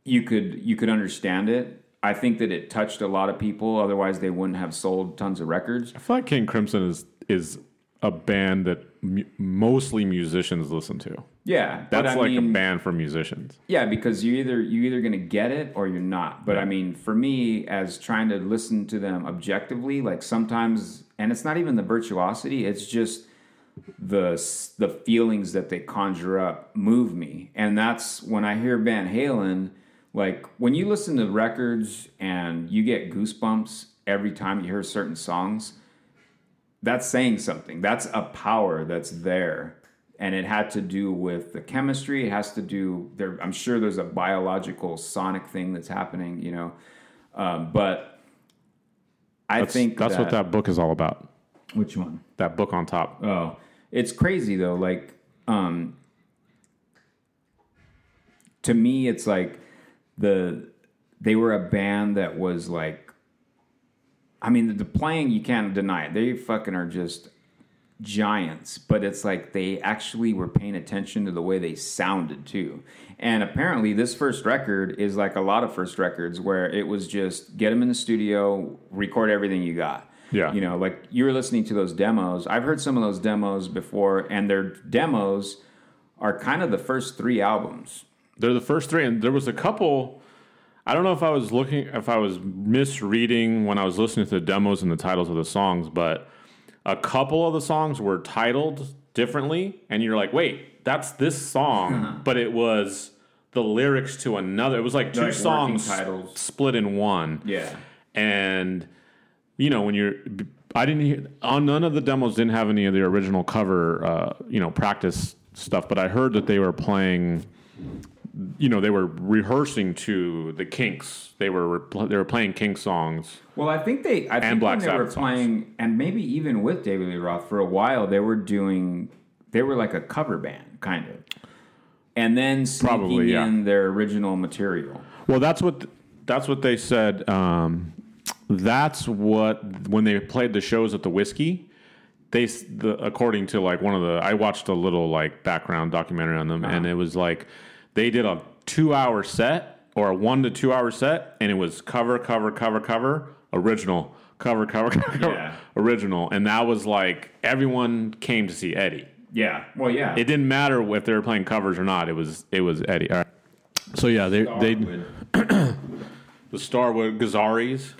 S1: you could you could understand it. I think that it touched a lot of people. Otherwise, they wouldn't have sold tons of records.
S2: I feel like King Crimson is is a band that mu- mostly musicians listen to.
S1: Yeah,
S2: That's like a band for musicians.
S1: Yeah, because you either you either gonna get it or you're not. But I mean, for me, as trying to listen to them objectively, like sometimes, and it's not even the virtuosity; it's just the the feelings that they conjure up move me, and that's when I hear Van Halen. Like when you listen to records and you get goosebumps every time you hear certain songs, that's saying something. That's a power that's there. And it had to do with the chemistry. It has to do there. I'm sure there's a biological sonic thing that's happening, you know. Um, but I
S2: That's,
S1: think
S2: that's what that book is all about.
S1: Which one?
S2: That book on top.
S1: Oh, it's crazy though. Like, um, to me, it's like the they were a band that was like, I mean, the, playing you can't deny it. They fucking are just giants, but it's like they actually were paying attention to the way they sounded too. And apparently, this first record is like a lot of first records where it was just get them in the studio, record everything you got.
S2: Yeah.
S1: You know, like you were listening to those demos. I've heard some of those demos before, and their demos are kind of the first three albums.
S2: They're the first three, and there was a couple. I don't know if I was looking, if I was misreading when I was listening to the demos and the titles of the songs, but a couple of the songs were titled differently, and you're like, wait, that's this song, but it was the lyrics to another. It was like two
S1: Like
S2: songs
S1: titles.
S2: split in one.
S1: Yeah.
S2: and you know when you're i didn't hear on none of the demos didn't have any of the original cover uh, you know practice stuff but i heard that they were playing you know they were rehearsing to the kinks they were they were playing kink songs
S1: Well, I think they, I think
S2: Black
S1: when they were
S2: Sabbath songs.
S1: playing, and maybe even with David Lee Roth for a while, they were doing, they were like a cover band, kind of, and then sneaking
S2: Probably, yeah.
S1: in their original material.
S2: well that's what that's what they said um, that's what when they played the shows at the whiskey they the according to like one of the I watched a little like background documentary on them,
S1: Uh-huh.
S2: and it was like they did a two hour set or a one to two hour set, and it was cover, cover, cover, cover, original, cover, cover, cover, cover,
S1: Yeah.
S2: original, and that was like everyone came to see Eddie.
S1: Yeah. Well, yeah.
S2: It didn't matter if they were playing covers or not. It was it was Eddie. All right. So yeah, they they the Starwood Gazzarri's.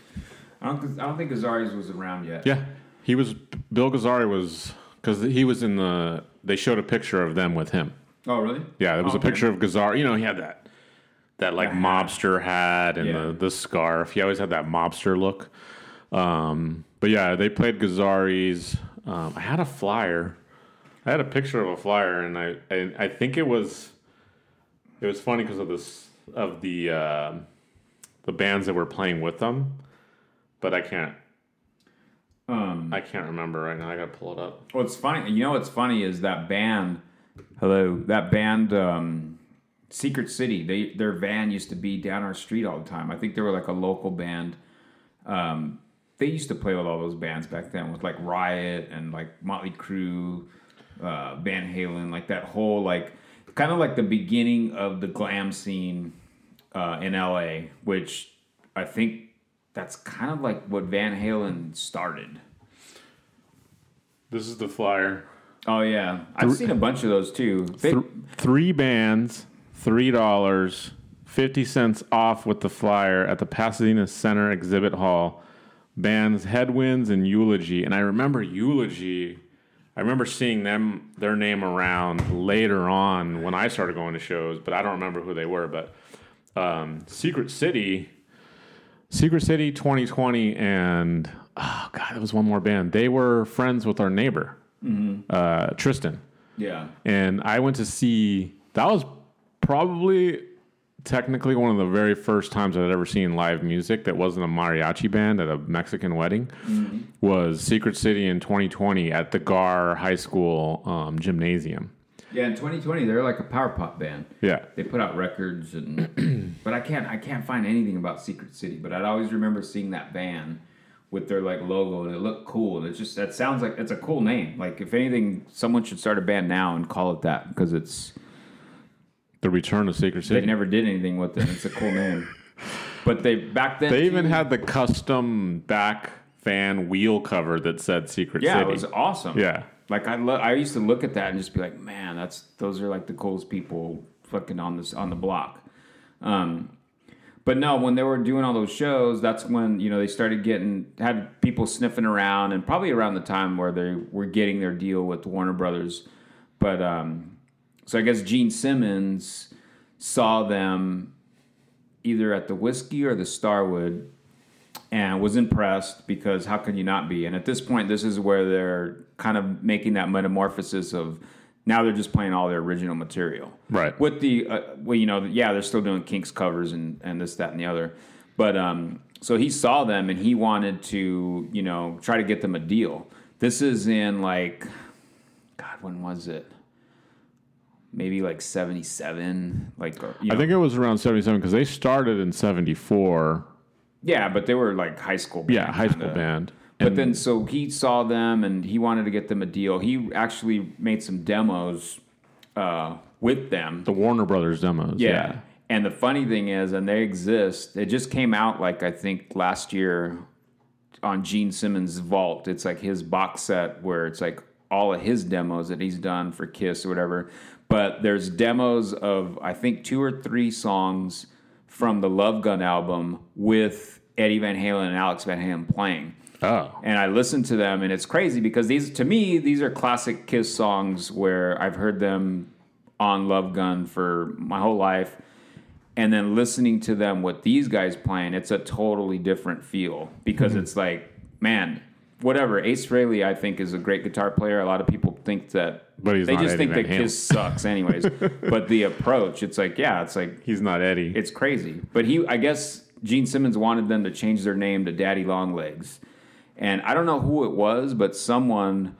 S1: I don't, I don't think Azaris was around yet.
S2: Yeah, he was. Bill Gazzarri was because he was in the. They showed a picture of them with him.
S1: Oh, really?
S2: Yeah, there was
S1: Oh,
S2: a picture of Gazzarri. You know, he had that that like mobster hat and
S1: Yeah.
S2: the the scarf. He always had that mobster look. Um, but yeah, they played Gazzarri's. Um, I had a flyer. I had a picture of a flyer, and I I, I think it was. It was funny because of this of the uh, the bands that were playing with them, but I can't
S1: Um,
S2: I can't remember right now. I gotta pull it up.
S1: what's funny, you know, what's funny is that band. Hello, that band, um, Secret City. They their van used to be down our street all the time. I think they were like a local band. Um, they used to play with all those bands back then, with like Riot and like Motley Crue, uh, Van Halen, like that whole like kind of like the beginning of the glam scene uh, in LA, which I think that's kind of like what Van Halen started.
S2: This is the flyer.
S1: Oh yeah, I've seen a bunch of those too. They,
S2: Th- three bands, three dollars, fifty cents off with the flyer at the Pasadena Center Exhibit Hall. Bands Headwinds and Eulogy, and I remember Eulogy. I remember seeing them their name around later on when I started going to shows, but I don't remember who they were. But um, Secret City, Secret City 2020, and oh god, there was one more band. They were friends with our neighbor, uh, Tristan
S1: yeah,
S2: and I went to see. That was probably technically one of the very first times I'd ever seen live music that wasn't a mariachi band at a Mexican wedding. Was Secret City in 2020 at the Gar High School um, gymnasium.
S1: yeah. In 2020, they're like a power pop band.
S2: Yeah,
S1: They put out records, and but I can't I can't find anything about Secret City. But I'd always remember seeing that band with their like logo, and it looked cool. And it just that sounds like it's a cool name. Like if anything, someone should start a band now and call it that because it's
S2: the return of Secret City.
S1: they never did anything with it. It's a cool name. But they back then
S2: They even
S1: too-
S2: had the custom back fan wheel cover that said Secret
S1: yeah,
S2: City.
S1: Yeah, it was awesome.
S2: yeah,
S1: Like I, lo- I used to look at that and just be like, man, that's those are like the coolest people fucking on this on the block. Um, but no, when they were doing all those shows, that's when you know they started getting had people sniffing around, and probably around the time where they were getting their deal with Warner Brothers. But um, so I guess Gene Simmons saw them either at the Whiskey or the Starwood and was impressed because how could you not be? And at this point, this is where they're kind of making that metamorphosis of now they're just playing all their original material,
S2: Right.
S1: With the uh, well, you know, yeah, they're still doing Kinks covers and and this, that, and the other, but um, so he saw them and he wanted to, you know, try to get them a deal. This is in like, God, when was it? Maybe like seventy seven, like or, you
S2: I
S1: know,
S2: think it was around 77 because they started in 74.
S1: yeah, but they were like high school. Band,
S2: Yeah, high school
S1: kinda.
S2: band.
S1: But then, so he saw them and he wanted to get them a deal. He actually made some demos uh, with them.
S2: the Warner Brothers demos.
S1: Yeah. And the funny thing is, and they exist, it just came out like I think last year on Gene Simmons' Vault. It's like his box set where it's like all of his demos that he's done for Kiss or whatever. But there's demos of I think two or three songs from the Love Gun album with Eddie Van Halen and Alex Van Halen playing
S2: Oh.
S1: and I listened to them, and it's crazy because these, to me, these are classic Kiss songs where I've heard them on Love Gun for my whole life, and then listening to them with these guys playing, it's a totally different feel because
S2: Mm-hmm.
S1: it's like, man, whatever. Ace Frehley, I think, is a great guitar player. A lot of people think that,
S2: But he's
S1: they just
S2: Eddie
S1: think
S2: Van
S1: that
S2: Halen.
S1: Kiss sucks, anyways. but the approach, it's like, yeah, it's like
S2: He's not Eddie.
S1: it's crazy. But he, I guess Gene Simmons wanted them to change their name to Daddy Longlegs. And I don't know who it was, but someone,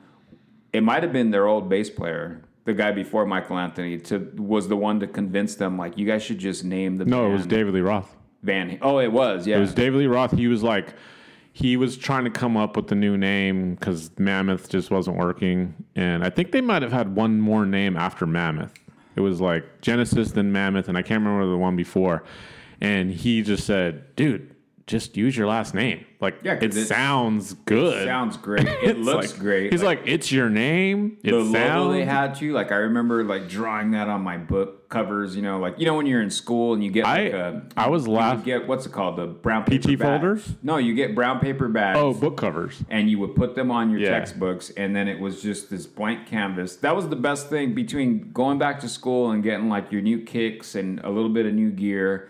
S1: it might have been their old bass player, the guy before Michael Anthony, to was the one to convince them, like, you guys should just name the
S2: no, it was David Lee Roth.
S1: Van. Oh, it was, yeah.
S2: It was David Lee Roth. He was like, he was trying to come up with a new name because Mammoth just wasn't working, and I think they might have had one more name after Mammoth. It was like Genesis, then Mammoth, and I can't remember the one before. And he just said, "Dude, just use your last name. Like,
S1: Yeah,
S2: it,
S1: it-
S2: sounds good.
S1: Sounds great. It looks
S2: like-
S1: great.
S2: He's like, it's your name. It
S1: the logo
S2: sounds.
S1: they had to like. I remember like drawing that on my book covers. You know, like you know when you're in school and you get like
S2: I
S1: a
S2: I was
S1: you
S2: laughing.
S1: get what's it called the brown paper
S2: PT folders?
S1: No, you get brown paper bags.
S2: Oh, book covers.
S1: and you would put them on your
S2: Yeah.
S1: textbooks and then it was just this blank canvas that was the best thing between going back to school and getting like your new kicks and a little bit of new gear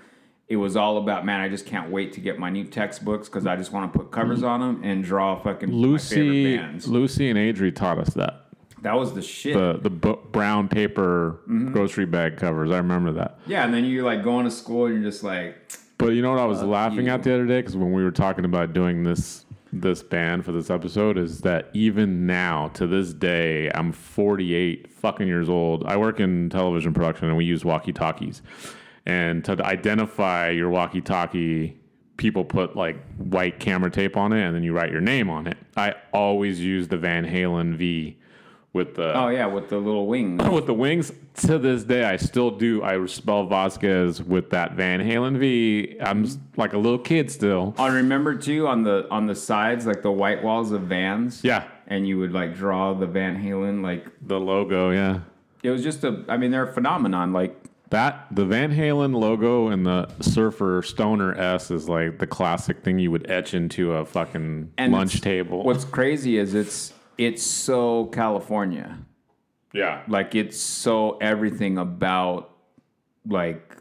S1: it was all about man i just can't wait to get my new textbooks because i just want to put covers on them and draw fucking
S2: Lucy,
S1: favorite bands
S2: Lucy, and Adri taught us that
S1: that was the shit
S2: the the book, brown paper
S1: Mm-hmm.
S2: grocery bag covers. I remember that.
S1: yeah and then you're like going to school and you're just like
S2: But you know what I was laughing
S1: you.
S2: at the other day because when we were talking about doing this this band for this episode is that even now to this day I'm 48 fucking years old. I work in television production and we use walkie talkies. And to identify your walkie talkie, people put like white camera tape on it and then you write your name on it. I always use the Van Halen V with the
S1: oh yeah with the little wings.
S2: With the wings. To this day i still do. I spell vasquez with that van halen v. I'm like a little kid still.
S1: I remember too on the on the sides like the white walls of vans.
S2: Yeah.
S1: And you would like draw the van halen like
S2: the logo yeah.
S1: It was just a i mean they're a phenomenon. Like
S2: that the van halen logo and the surfer stoner s is like the classic thing you would etch into a fucking
S1: And
S2: lunch table
S1: What's crazy is it's it's so California.
S2: yeah
S1: Like it's so everything about like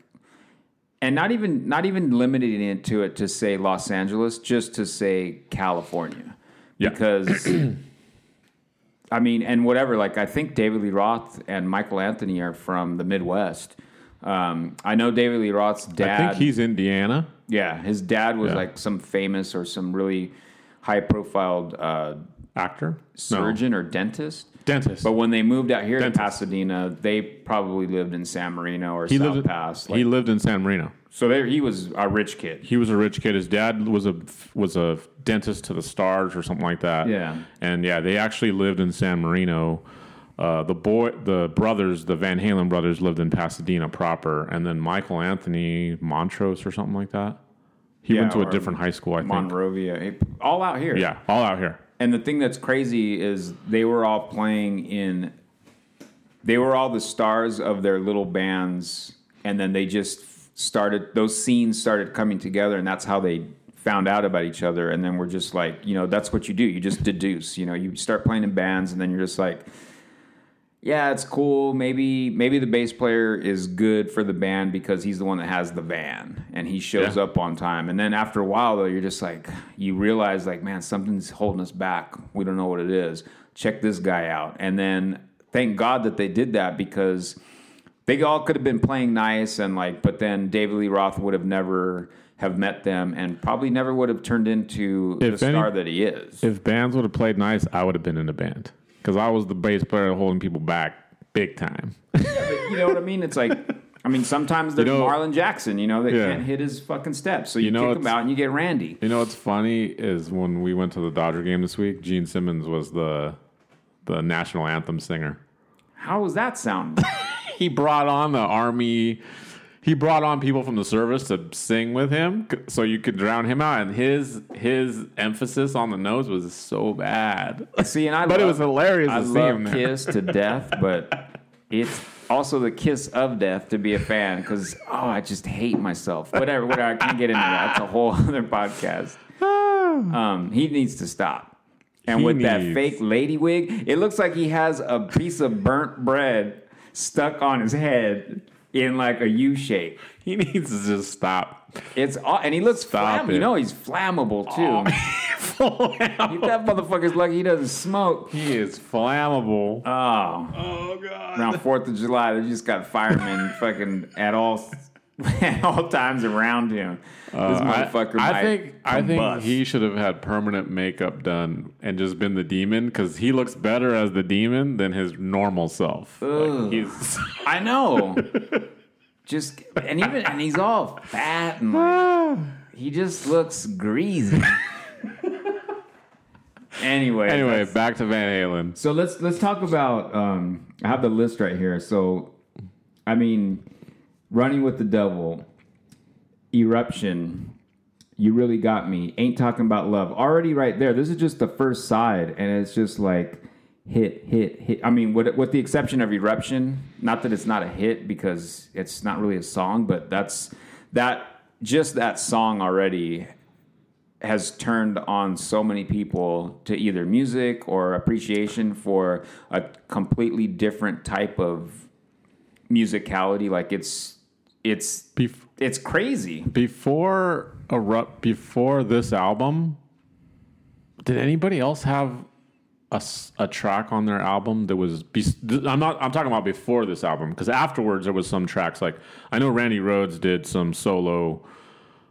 S1: and not even not even limiting it to it to say Los Angeles, just to say California.
S2: Yeah.
S1: Because I mean, and whatever, like I think David Lee Roth and Michael Anthony are from the Midwest. Um, I know David Lee Roth's dad.
S2: i think he's indiana
S1: yeah, his dad was
S2: Yeah.
S1: like some famous or some really high profiled uh,
S2: actor
S1: surgeon or dentist.
S2: dentist
S1: But when they moved out here
S2: Dentist.
S1: to Pasadena, they probably lived in San Marino or
S2: he
S1: South
S2: lived in,
S1: Pass. Like,
S2: he lived in san marino
S1: so there, he was a rich kid.
S2: he was a rich kid. His dad was a was a dentist to the stars or something like that.
S1: Yeah.
S2: and yeah, they actually lived in San Marino. Uh, the boy, the brothers, the Van Halen brothers, lived in Pasadena proper, and then Michael Anthony Montrose or something like that. He
S1: Yeah,
S2: went to a different high school, I think.
S1: Monrovia, all out here.
S2: Yeah, all out here.
S1: And the thing that's crazy is they were all playing in. They were all the stars of their little bands, and then they just started. Those scenes started coming together, and that's how they found out about each other. And then we're just like, you know, that's what you do. You just deduce. You know, you start playing in bands, and then you're just like, yeah, it's cool. Maybe maybe the bass player is good for the band because he's the one that has the van and he shows
S2: Yeah.
S1: up on time. And then after a while though, you're just like you realize like, man, something's holding us back. We don't know what it is. Check this guy out. And then thank God that they did that because they all could have been playing nice and like but then David Lee Roth would have never have met them and probably never would have turned into
S2: If
S1: the
S2: any-
S1: star that he is.
S2: If bands would have played nice, I would have been in a band because I was the bass player holding people back big time.
S1: you know what I mean? It's like, I mean, sometimes there's
S2: know-
S1: Marlon Jackson, you know, that
S2: Yeah.
S1: can't hit his fucking steps. So you,
S2: know,
S1: kick him out and you get Randy.
S2: You know what's funny is when we went to the Dodger game this week, Gene Simmons was the the national anthem singer.
S1: How was that sound?
S2: he brought on the army. He brought on people from the service to sing with him, so you could drown him out. And his his emphasis on the nose was so bad.
S1: See, and I
S2: but it was hilarious
S1: I
S2: to see
S1: love. Kiss to death, but it's also the kiss of death to be a fan because oh, I just hate myself. Whatever, whatever. I can get into that. It's a whole other podcast. Um, he needs to stop. And
S2: He
S1: with that fake lady wig, it looks like he has a piece of burnt bread stuck on his head in like a U shape.
S2: He needs to just stop.
S1: It's all, and he looks
S2: Stop
S1: flammable. You know he's flammable too. that motherfucker's lucky he doesn't smoke.
S2: he is flammable.
S1: Oh,
S2: oh god.
S1: around Fourth of July, they just got firemen fucking at all at all times around him. this
S2: Uh, I-
S1: motherfucker.
S2: I,
S1: might
S2: think I think
S1: combust.
S2: he should have had permanent makeup done and just been the demon because he looks better as the demon than his normal self. Like, he's
S1: I know. just and even and he's all fat and like, he just looks greasy. anyway,
S2: Anyway, back to Van Halen.
S1: So let's let's talk about. Um, I have the list right here. So, I mean, running with the devil, eruption. You really got me. Ain't talking about love. Already right there. This is just the first side, and it's just like hit, hit, hit. I mean, with with the exception of eruption. Not that it's not a hit because it's not really a song, but that's that. Just that song already has turned on so many people to either music or appreciation for a completely different type of musicality like it's it's
S2: Bef-
S1: it's crazy
S2: before erupt before this album, did anybody else have a track on their album that was? Be- I'm not. I'm talking about before this album because afterwards there was some tracks like I know Randy Rhoads did some solo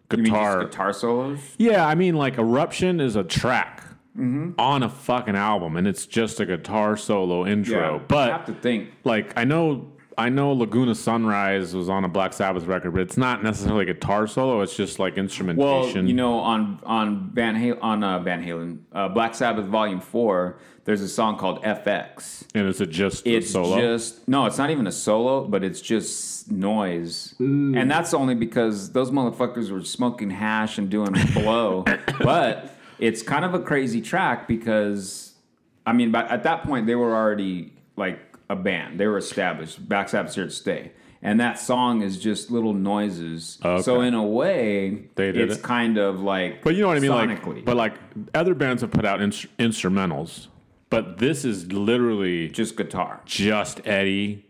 S2: guitar.
S1: guitar solos
S2: Yeah, I mean like Eruption is a track
S1: Mm-hmm.
S2: on a fucking album, and it's just a guitar solo intro.
S1: I
S2: But
S1: have to think
S2: like I know I know Laguna Sunrise was on a Black Sabbath record, but it's not necessarily a guitar solo. It's just like instrumentation.
S1: well
S2: instrumentation.
S1: you know on on van halen on uh, van halen uh, black sabbath volume 4 there's a song called fx
S2: and is it just a
S1: it's
S2: solo?
S1: just no it's not even a solo but it's just noise and that's only because those motherfuckers were smoking hash and doing blow but it's kind of a crazy track because i mean but at that point they were already like a band they were established back Sabbath's here to stay and that song is just little noises oh,
S2: Okay.
S1: so in a way
S2: They did
S1: it's
S2: it.
S1: kind of like
S2: but you know what I mean,
S1: sonically.
S2: like but like other bands have put out ins- instrumentals, but this is literally
S1: just guitar
S2: just Eddie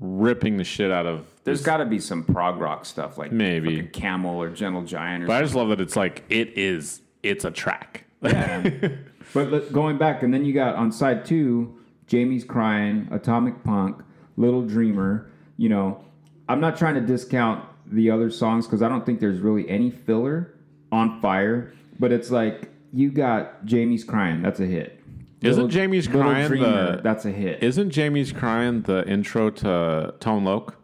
S2: ripping the shit out of.
S1: There's got to be some prog rock stuff like
S2: Maybe.
S1: camel or gentle giant or
S2: But I just love that it's like it is. It's a track.
S1: Yeah. but going back, and then you got on side two, Jamie's crying, Atomic Punk, Little Dreamer. You know, I'm not trying to discount the other songs because I don't think there's really any filler on fire. But it's like you got Jamie's crying. That's a hit.
S2: Isn't Jamie's
S1: Little
S2: Crying
S1: Dreamer,
S2: the-
S1: That's a hit.
S2: Isn't Jamie's crying the intro to Tone Loc?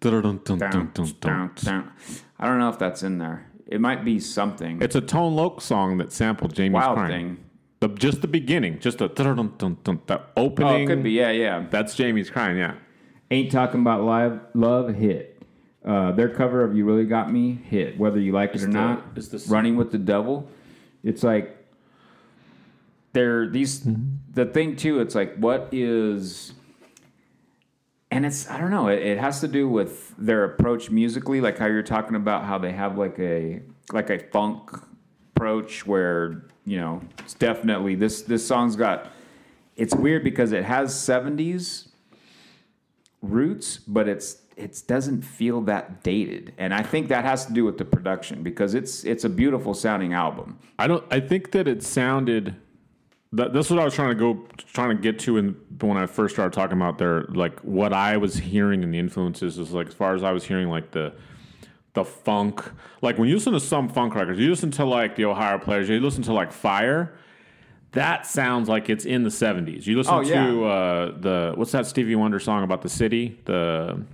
S1: Down, down, down. I don't know if that's in there. It might be something.
S2: It's a Tone Loc song that sampled Jamie's
S1: Wild
S2: crying.
S1: thing.
S2: The, just the beginning, just the the
S1: Oh,
S2: opening.
S1: it could be. Yeah, yeah.
S2: That's Jamie's crying. Yeah.
S1: Ain't talking about live love hit. Uh, their cover of "You Really Got Me" hit, whether you like it or
S2: the-
S1: not.
S2: is the-
S1: running with the devil? It's like they're these.
S2: Mm-hmm.
S1: The thing too, it's like what is, and it's I don't know. It, it has to do with their approach musically, like how you're talking about how they have like a like a funk approach where you know it's definitely this this song's got. It's weird because it has 70s roots, but it's it doesn't feel that dated, and I think that has to do with the production because it's it's a beautiful sounding album.
S2: I don't. I think that it sounded. That, that's what I was trying to go, trying to get to, in when I first started talking about their like what I was hearing and the influences is like as far as I was hearing like the the funk. Like when you listen to some funk records, you listen to like the Ohio Players, you listen to like Fire. That sounds like it's in the seventies. You listen
S1: Oh, yeah.
S2: to uh, the what's that Stevie Wonder song about the city? The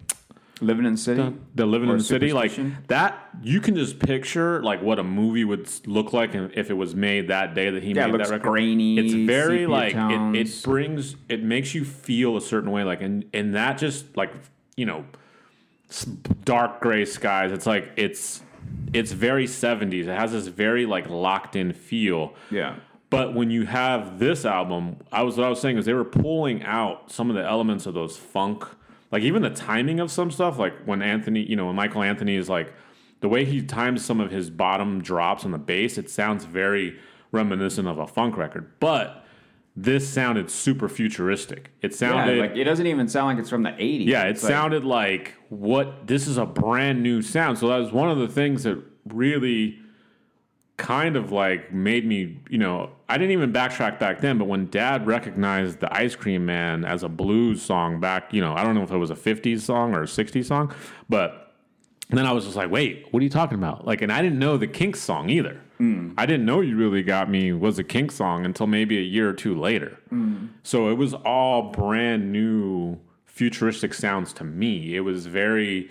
S1: Living in the City,
S2: the living
S1: Or
S2: in the city like that you can just picture like what a movie would look like if it was made that day that he
S1: Yeah, it
S2: made
S1: looks
S2: that record
S1: grainy,
S2: it's very like it, it brings it makes you feel a certain way like and and that just like you know dark gray skies it's like it's it's very 70s it has this very like locked in feel
S1: yeah,
S2: but when you have this album, I was what I was saying is they were pulling out some of the elements of those funk, like even the timing of some stuff. Like when Anthony, you know, when Michael Anthony is like the way he times some of his bottom drops on the bass, it sounds very reminiscent of a funk record. But this sounded super futuristic. It
S1: yeah.
S2: sounded
S1: Like it doesn't even sound like it's from the '80s.
S2: yeah, it
S1: It's like-
S2: sounded like what this is a brand new sound. So that was one of the things that really kind of like made me, you know, I didn't even backtrack back then, but when dad recognized the Ice Cream Man as a blues song back, you know, I don't know if it was a 50s song or a 60s song, but then I was just like, wait, what are you talking about? Like, and I didn't know the Kinks song either. I didn't know You Really Got Me was a Kinks song until maybe a year or two later. So it was all brand new futuristic sounds to me. It was very,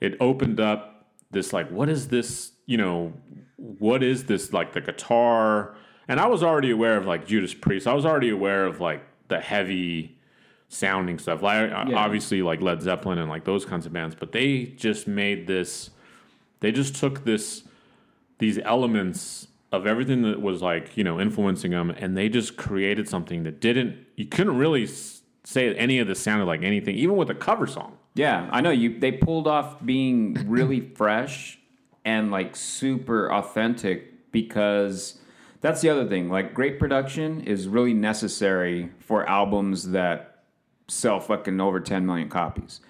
S2: it opened up this like, what is this, you know, what is this like the guitar and I was already aware of like Judas Priest. I was already aware of like the heavy sounding stuff. Like
S1: Yeah.
S2: obviously like Led Zeppelin and like those kinds of bands, but they just made this. They just took this these elements of everything that was like you know influencing them, and they just created something that didn't. You couldn't really say any of this sounded like anything, even with a cover song.
S1: Yeah, I know you. They pulled off being really fresh and like super authentic because that's the other thing. Like, great production is really necessary for albums that sell fucking over 10 million copies.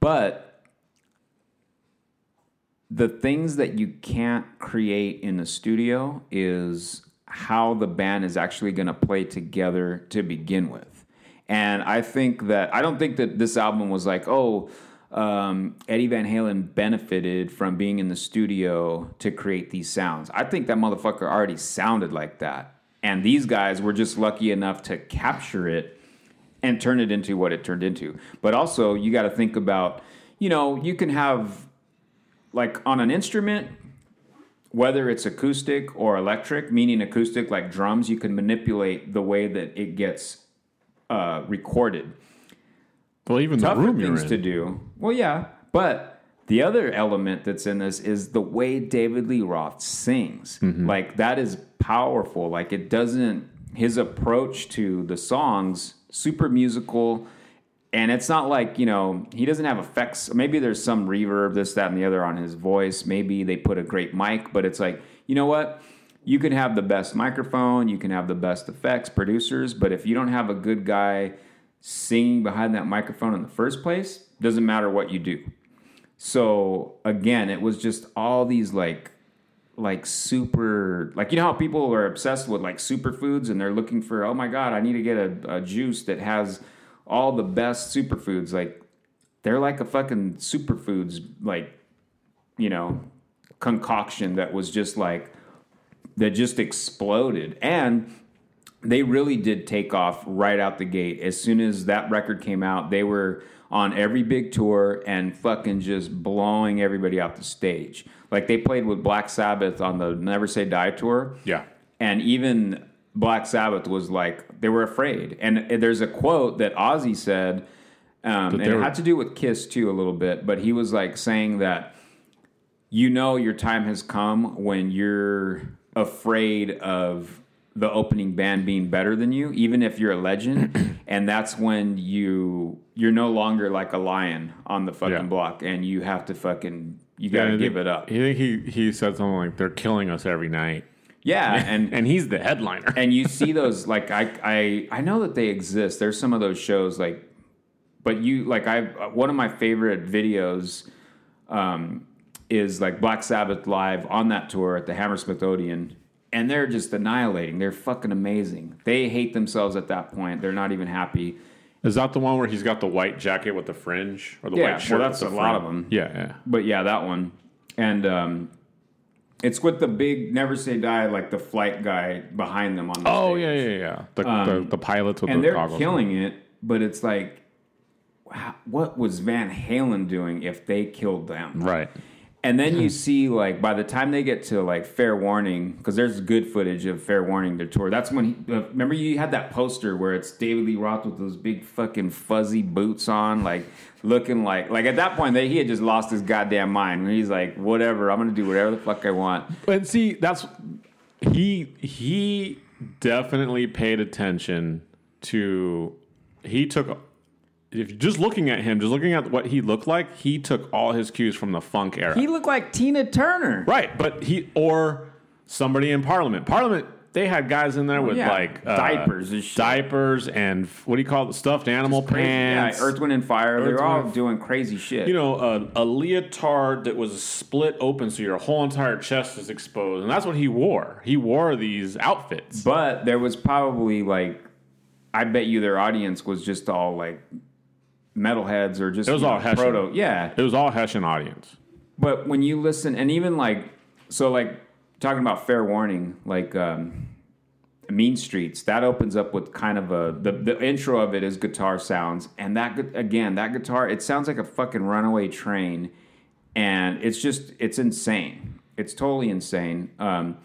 S1: But the things that you can't create in the studio is how the band is actually going to play together to begin with. And I think that I don't think that this album was like, oh, um, Eddie Van Halen benefited from being in the studio to create these sounds. I think that motherfucker already sounded like that. And these guys were just lucky enough to capture it and turn it into what it turned into. But also, you got to think about, you know, you can have like on an instrument, whether it's acoustic or electric, meaning acoustic like drums, you can manipulate the way that it gets uh, recorded.
S2: Well, even the
S1: Tougher
S2: room you're
S1: things
S2: in.
S1: to do. Well, yeah, but the other element that's in this is the way David Lee Roth sings.
S2: Mm-hmm.
S1: Like that is powerful. Like it doesn't. His approach to the songs super musical. And it's not like, you know, he doesn't have effects. Maybe there's some reverb, this, that, and the other on his voice. Maybe they put a great mic, but it's like, you know what? You can have the best microphone, you can have the best effects, producers, but if you don't have a good guy singing behind that microphone in the first place, doesn't matter what you do. So again, it was just all these like like super like you know how people are obsessed with like superfoods and they're looking for oh my god I need to get a, a juice that has all the best superfoods. Like they're like a fucking superfoods like you know concoction that was just like that just exploded. And they really did take off right out the gate. As soon as that record came out they were on every big tour and fucking just blowing everybody off the stage like they played with black sabbath on the never say die tour
S2: Yeah.
S1: and even Black Sabbath was like they were afraid. And there's a quote that Ozzy said, um, and it had to do with Kiss too a little bit. But he was like saying that you know your time has come when you're afraid of the opening band being better than you, even if you're a legend. and that's when you you're no longer like a lion on the fucking
S2: Yeah.
S1: block, and you have to fucking you got to
S2: I
S1: give it up.
S2: I think he he said something like they're killing us every night,
S1: Yeah, and
S2: and he's the headliner.
S1: and you see those like I I I know that they exist. There's some of those shows like, but you like I one of my favorite videos um, is like Black Sabbath live on that tour at the Hammersmith Odeon, and they're just annihilating. They're fucking amazing. They hate themselves at that point. They're not even happy.
S2: Is that the one where he's got the white jacket with the fringe or the
S1: Yeah,
S2: white
S1: well,
S2: shirt?
S1: that's
S2: with the
S1: a lot
S2: fringe?
S1: of 'em.
S2: Yeah, yeah.
S1: But yeah, that one, and um, it's with the big Never Say Die like the flight guy behind them on the
S2: Oh
S1: stage.
S2: yeah, yeah, yeah. The the, the pilots with
S1: and
S2: the
S1: they're
S2: goggles.
S1: killing it. But it's like, wow, what was Van Halen doing if they killed them?
S2: Right.
S1: And then you see like by the time they get to like Fair Warning, because there's good footage of Fair Warning their tour. That's when he, uh, remember you had that poster where it's David Lee Roth with those big fucking fuzzy boots on, like looking like like at that point they, he had just lost his goddamn mind. And He's like, whatever, I'm gonna do whatever the fuck I want.
S2: But see, that's he he definitely paid attention to he took if you're just looking at him, just looking at what he looked like, he took all his cues from the funk era.
S1: He looked like Tina Turner.
S2: right, but he or somebody in Parliament. Parliament, they had guys in there with
S1: yeah.
S2: like uh,
S1: Diapers and shit.
S2: diapers and what do you call it? Stuffed animal pants.
S1: Yeah, Earth, Wind, and Fire.
S2: Earth,
S1: They're all doing crazy shit.
S2: you know, a, a leotard that was split open so your whole entire chest is exposed. And that's what he wore. He wore these outfits.
S1: But there was probably like, I bet you their audience was just all like metalheads or just
S2: It was all
S1: know, proto. Yeah,
S2: It was all Hessian audience.
S1: but when you listen, and even like, so like talking about fair warning, like um, Mean Streets, that opens up with kind of a the the intro of it is guitar sounds, and that again that guitar it sounds like a fucking runaway train, and it's just it's insane. It's totally insane. Um,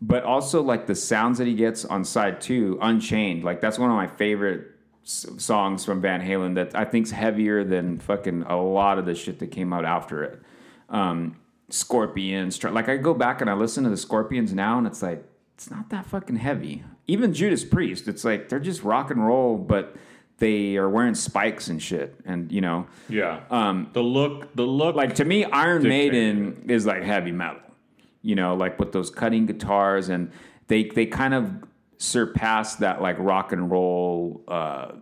S1: but also like the sounds that he gets on side two, Unchained. Like that's one of my favorite songs from Van Halen that I think's heavier than fucking a lot of the shit that came out after it. Um, Scorpions, like I go back and I listen to the Scorpions now, and it's like it's not that fucking heavy. Even Judas Priest, it's like they're just rock and roll, but they are wearing spikes and shit, and you know,
S2: Yeah. Um, the look, the look,
S1: like to me, Iron
S2: Dictated
S1: Maiden is like heavy metal. You know, like with those cutting guitars, and they they kind of surpass that like rock and roll, uh,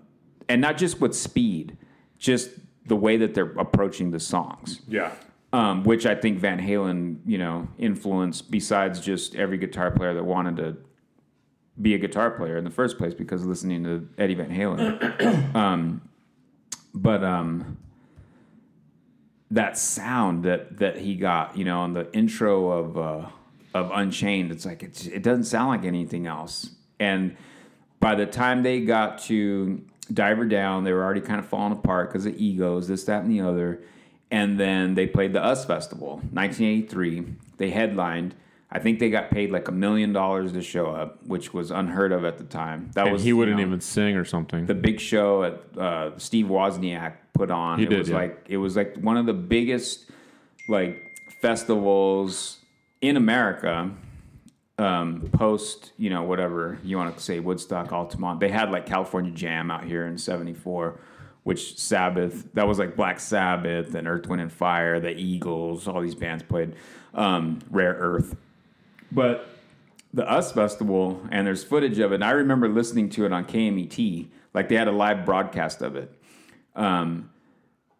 S1: and not just with speed, just the way that they're approaching the songs.
S2: yeah.
S1: Um, which I think Van Halen, you know, influenced besides just every guitar player that wanted to be a guitar player in the first place because of listening to Eddie Van Halen. um, but um, that sound that that he got, you know, on the intro of uh, of Unchained, it's like it's, it doesn't sound like anything else. And by the time they got to Diver Down, they were already kind of falling apart because of egos, this, that, and the other. And then they played the US Festival, 1983. They headlined. I think they got paid like a million dollars to show up, which was unheard of at the time. That
S2: And
S1: was
S2: he wouldn't
S1: you know,
S2: even sing or something.
S1: the big show at uh, Steve Wozniak put on.
S2: He
S1: it
S2: did,
S1: was
S2: yeah.
S1: like it was like one of the biggest like festivals in America. Um, post, you know, whatever you want to say, Woodstock, Altamont. They had like California Jam out here in '74, which Sabbath. That was like Black Sabbath and Earth, Wind and Fire, the Eagles. All these bands played. Um, Rare Earth, but the US Festival, and there's footage of it. And I remember listening to it on KMET. Like they had a live broadcast of it. Um,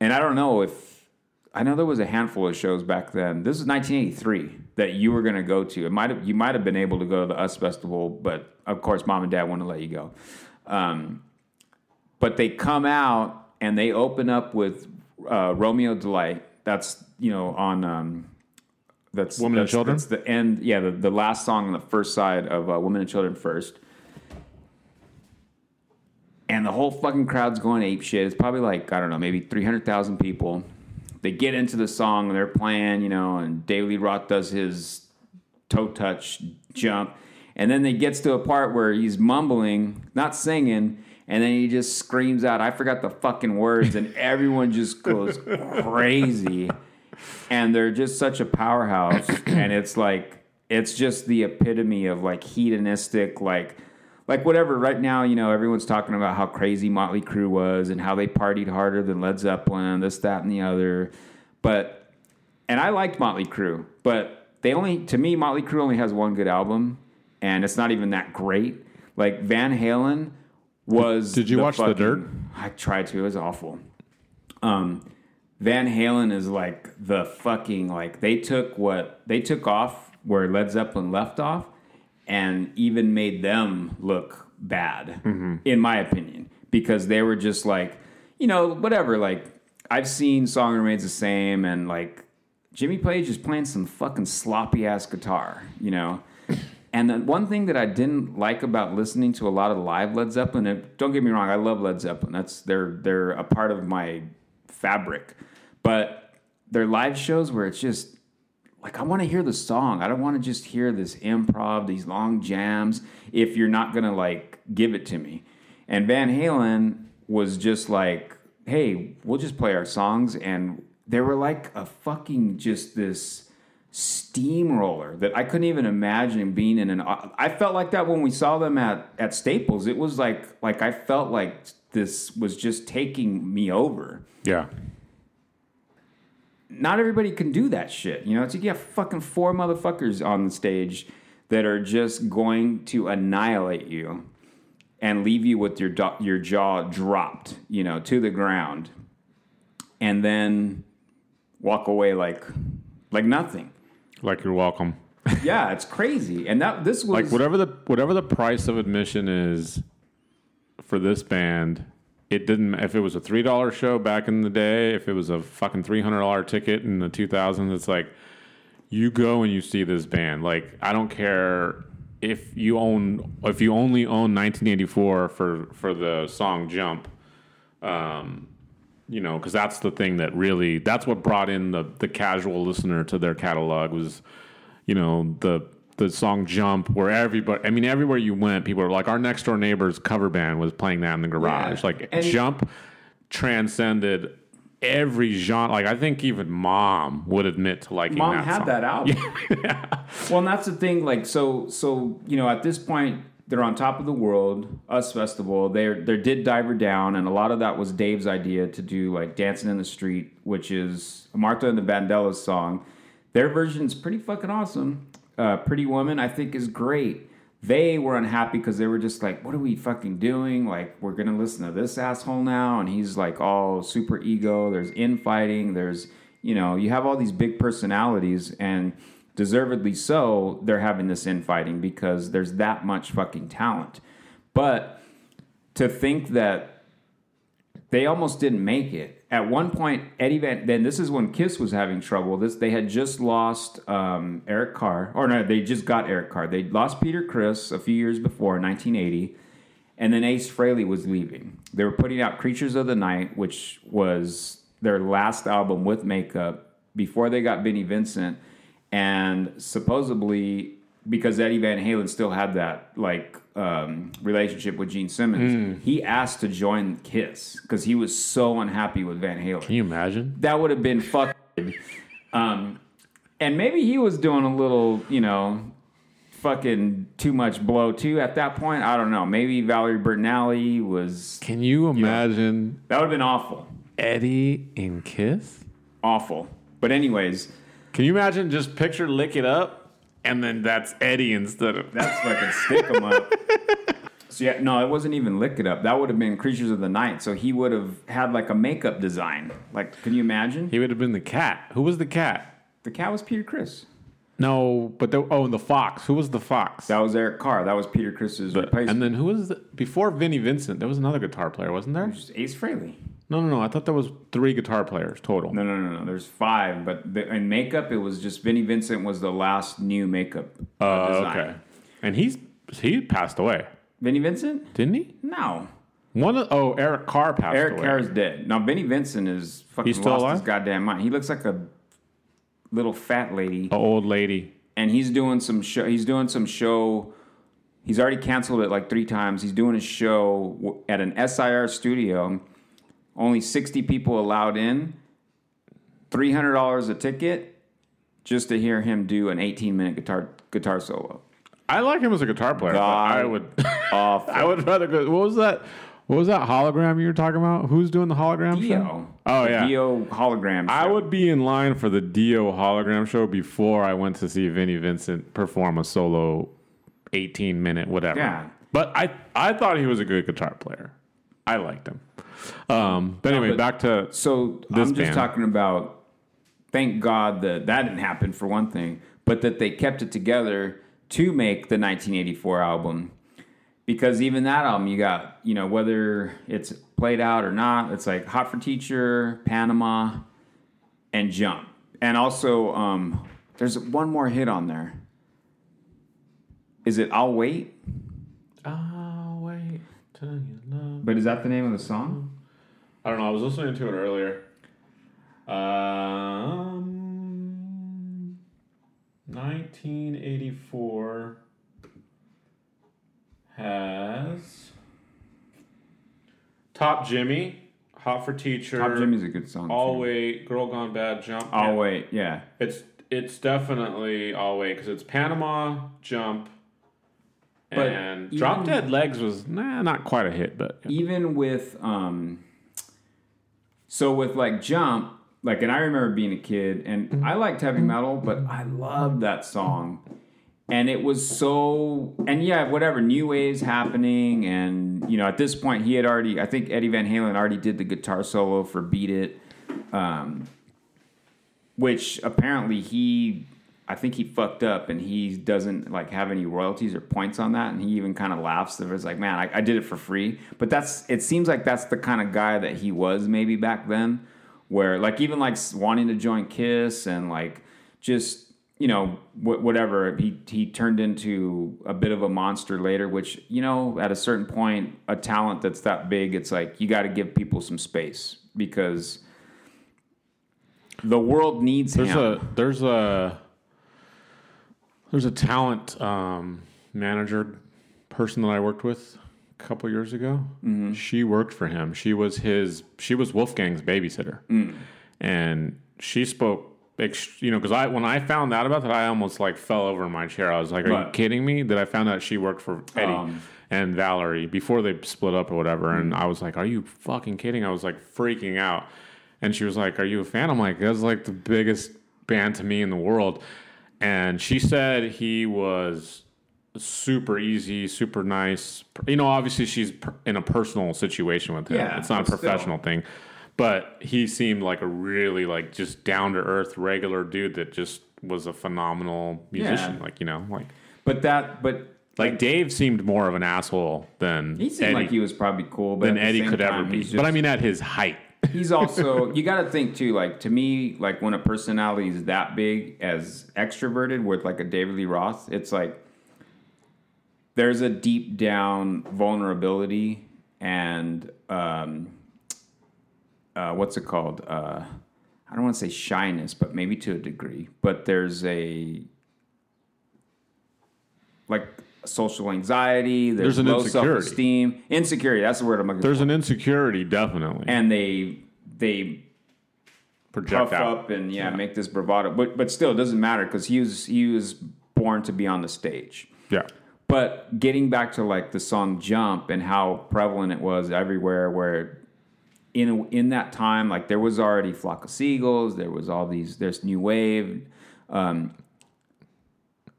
S1: and I don't know if I know there was a handful of shows back then. This is 1983 that you were going to go to. It might have you might have been able to go to the US Festival, but of course, mom and dad wouldn't let you go. Um, but they come out and they open up with uh, Romeo Delight. That's you know on. Um, that's
S2: Women and Children?
S1: That's the end. Yeah, the, the last song on the first side of uh, Women and Children first. And the whole fucking crowd's going ape shit. It's probably like I don't know, maybe three hundred thousand people. They get into the song and they're playing, you know, and David Lee Roth does his toe touch jump, and then it gets to a part where he's mumbling, not singing, and then he just screams out, "I forgot the fucking words," and everyone just goes crazy. And they're just such a powerhouse, and it's like it's just the epitome of like hedonistic, like like whatever. Right now, you know, everyone's talking about how crazy Motley Crue was and how they partied harder than Led Zeppelin, this, that, and the other. But and I liked Motley Crue, but they only to me Motley Crue only has one good album, and it's not even that great. Like Van Halen was.
S2: Did you watch The Dirt?
S1: I tried to. It was awful. Um, Van Halen is like the fucking like they took what they took off where Led Zeppelin left off, and even made them look bad, in my opinion, because they were just like, you know, whatever. Like I've seen "Song Remains the Same" and like Jimmy Page is playing some fucking sloppy ass guitar, you know. And the one thing that I didn't like about listening to a lot of live Led Zeppelin, and don't get me wrong, I love Led Zeppelin. That's they're they're a part of my fabric. But they're live shows where it's just like I want to hear the song. I don't want to just hear this improv, these long jams if you're not going to like give it to me. And Van Halen was just like, "Hey, we'll just play our songs." And they were like a fucking just this steamroller that I couldn't even imagine being in an I felt like that when we saw them at at Staples. It was like like I felt like this was just taking me over
S2: Yeah.
S1: Not everybody can do that shit. You know, it's like you have fucking four motherfuckers on the stage that are just going to annihilate you and leave you with your do- your jaw dropped, you know, to the ground, and then walk away like like nothing.
S2: Like you're welcome.
S1: Yeah, it's crazy. And that this was
S2: Like whatever the whatever the price of admission is for this band, it didn't. If it was a three dollar show back in the day, if it was a fucking three hundred dollar ticket in the two thousands, it's like you go and you see this band. Like I don't care if you own if you only own 1984 for for the song Jump. Um, you know, because that's the thing that really that's what brought in the the casual listener to their catalog was, you know, the the song "Jump," where everybody, I mean, everywhere you went, people were like, our next door neighbor's cover band was playing that in the garage.
S1: Yeah.
S2: Like
S1: And-
S2: "Jump" transcended every genre. Like I think even Mom would admit to liking
S1: Mom
S2: that Mom
S1: had
S2: song.
S1: that album. Well, and that's the thing. Like, so, so you know, at this point, they're on top of the world. Us Festival. They they did Diver Down, and a lot of that was Dave's idea to do like Dancing in the Street, which is Martha and the Vandellas song. Their version is pretty fucking awesome. Uh, Pretty Woman, I think, is great. They were unhappy because they were just like, "What are we fucking doing? Like, we're gonna listen to this asshole now?" And he's like, all super ego. There's infighting. There's, you know, you have all these big personalities, and deservedly so, they're having this infighting because there's that much fucking talent. But to think that they almost didn't make it. At one point, Eddie Van then this is when Kiss was having trouble. This they had just lost um, Eric Carr, or no, they just got Eric Carr. They lost Peter Criss a few years before, 1980, and then Ace Frehley was leaving. They were putting out Creatures of the Night, which was their last album with makeup before they got Vinnie Vincent, and supposedly because Eddie Van Halen still had that like um, relationship with Gene Simmons, he asked to join Kiss because he was so unhappy with Van Halen.
S2: Can you imagine?
S1: That would have been fucking. Um, and maybe he was doing a little, you know, fucking too much blow too at that point. I don't know. Maybe Valerie Bertinelli was.
S2: Can you imagine
S1: That would have been awful.
S2: Eddie in Kiss?
S1: Awful. But anyways,
S2: Can you imagine just picture lick it up and then that's Eddie instead of
S1: that's fucking stick him up. So yeah, no, it wasn't even lick it up. That would have been Creatures of the Night. So he would have had like a makeup design. Like, can you imagine?
S2: he would have been the cat. Who was the cat?
S1: The cat was Peter Criss.
S2: No, but the, oh, and the fox. Who was the fox?
S1: That was Eric Carr. That was Peter Criss's replacement.
S2: and then who was the, before Vinnie Vincent? There was another guitar player, wasn't there?
S1: Ace Frehley.
S2: No, no, no. I thought that was three guitar players total.
S1: No, no, no, no. There's five, but the, in makeup, it was just Vinnie Vincent was the last new makeup uh,
S2: Uh,
S1: design.
S2: okay. And he's he passed away,
S1: Vinnie Vincent?
S2: didn't he?
S1: No.
S2: One of, oh, Eric Carr passed
S1: Eric
S2: away.
S1: Carr's dead. Now Vinnie Vincent is fucking
S2: He's still
S1: lost
S2: alive?
S1: his goddamn mind. He looks like a little fat lady,
S2: A old lady.
S1: and he's doing some show. He's doing some show. He's already canceled it like three times. He's doing a show at an SIR studio. Only sixty people allowed in. Three hundred dollars a ticket, just to hear him do an eighteen minute guitar guitar solo.
S2: I like him as a guitar player. I would
S1: Off
S2: I would rather go. What was that? What was that hologram you were talking about? Who's doing the hologram show? Oh
S1: The
S2: yeah.
S1: Dio hologram.
S2: I would be in line for the Dio hologram show before I went to see Vinnie Vincent perform a solo 18 minute whatever.
S1: Yeah.
S2: But I I thought he was a good guitar player. I liked him. Um, but anyway,
S1: but-
S2: back to
S1: So
S2: This
S1: I'm just
S2: band.
S1: talking about. Thank God that that didn't happen for one thing, but that they kept it together to make the 1984 album. Because even that album, you got you know whether it's played out or not, it's like Hot for Teacher, Panama, and Jump, and also um, there's one more hit on there. Is it I'll Wait?
S2: I'll wait till you love.
S1: But is that the name of the song?
S2: I don't know. I was listening to it earlier. Um, 1984 has Top Jimmy, Hot for Teacher,
S1: Top Jimmy's a good song.
S2: All
S1: too.
S2: Wait, Girl Gone Bad, Jump.
S1: I'll
S2: Yeah.
S1: Wait, yeah.
S2: It's it's definitely All Wait because it's Panama, Jump,
S1: But
S2: and
S1: even-
S2: Drop Dead Legs was nah, not quite a hit, but
S1: even with um so with like jump like and i remember being a kid and i liked heavy metal but i loved that song. And it was so and yeah whatever new waves happening and you know at this point he had already i think eddie van halen already did the guitar solo for beat it um which apparently he I think he fucked up and he doesn't like have any royalties or points on that and he even kind of laughs it was like man I, I did it for free but that's it seems like that's the kind of guy that he was maybe back then where like even like wanting to join Kiss and like just you know wh- whatever he he turned into a bit of a monster later which you know at a certain point a talent that's that big it's like you got to give people some space because the world needs
S2: There's
S1: him.
S2: a there's a There's a talent um, manager person that I worked with a couple years ago.
S1: Mm-hmm.
S2: She worked for him. She was his. She was Wolfgang's babysitter,
S1: Mm.
S2: and she spoke. You know, because I when I found out about that, I almost like fell over in my chair. I was like, "Are you kidding me?" That I found out she worked for Eddie
S1: Um,
S2: and Valerie before they split up or whatever, and I was like, "Are you fucking kidding?" I was like freaking out, and she was like, "Are you a fan?" I'm like, "That's like the biggest band to me in the world," and she said he was super easy, super nice. You know, obviously she's in a personal situation with him.
S1: Yeah,
S2: it's not a
S1: but still.
S2: professional thing. But he seemed like a really like just down to earth regular dude that just was a phenomenal musician.
S1: Yeah.
S2: Like, you know, like
S1: But that, but
S2: like Dave seemed more of an asshole than
S1: he seemed
S2: Eddie,
S1: like he was probably cool. But
S2: than Eddie could ever be.
S1: he's
S2: but I mean at his height.
S1: He's also you got to think too like to me like when a personality is that big as extroverted with like a david lee roth it's like there's a deep down vulnerability and um uh what's it called? Uh i don't want to say shyness but maybe to a degree but there's a like social anxiety there's,
S2: There's an
S1: low
S2: insecurity.
S1: self-esteem insecurity that's the word i'm looking
S2: There's
S1: for There's
S2: an insecurity definitely.
S1: and they they
S2: project
S1: up and yeah, make this bravado. But but still, it doesn't matter because he was he was born to be on the stage.
S2: Yeah.
S1: But getting back to like the song "Jump" and how prevalent it was everywhere, where in in that time, like there was already "Flock of Seagulls," there was all these, there's new wave, um,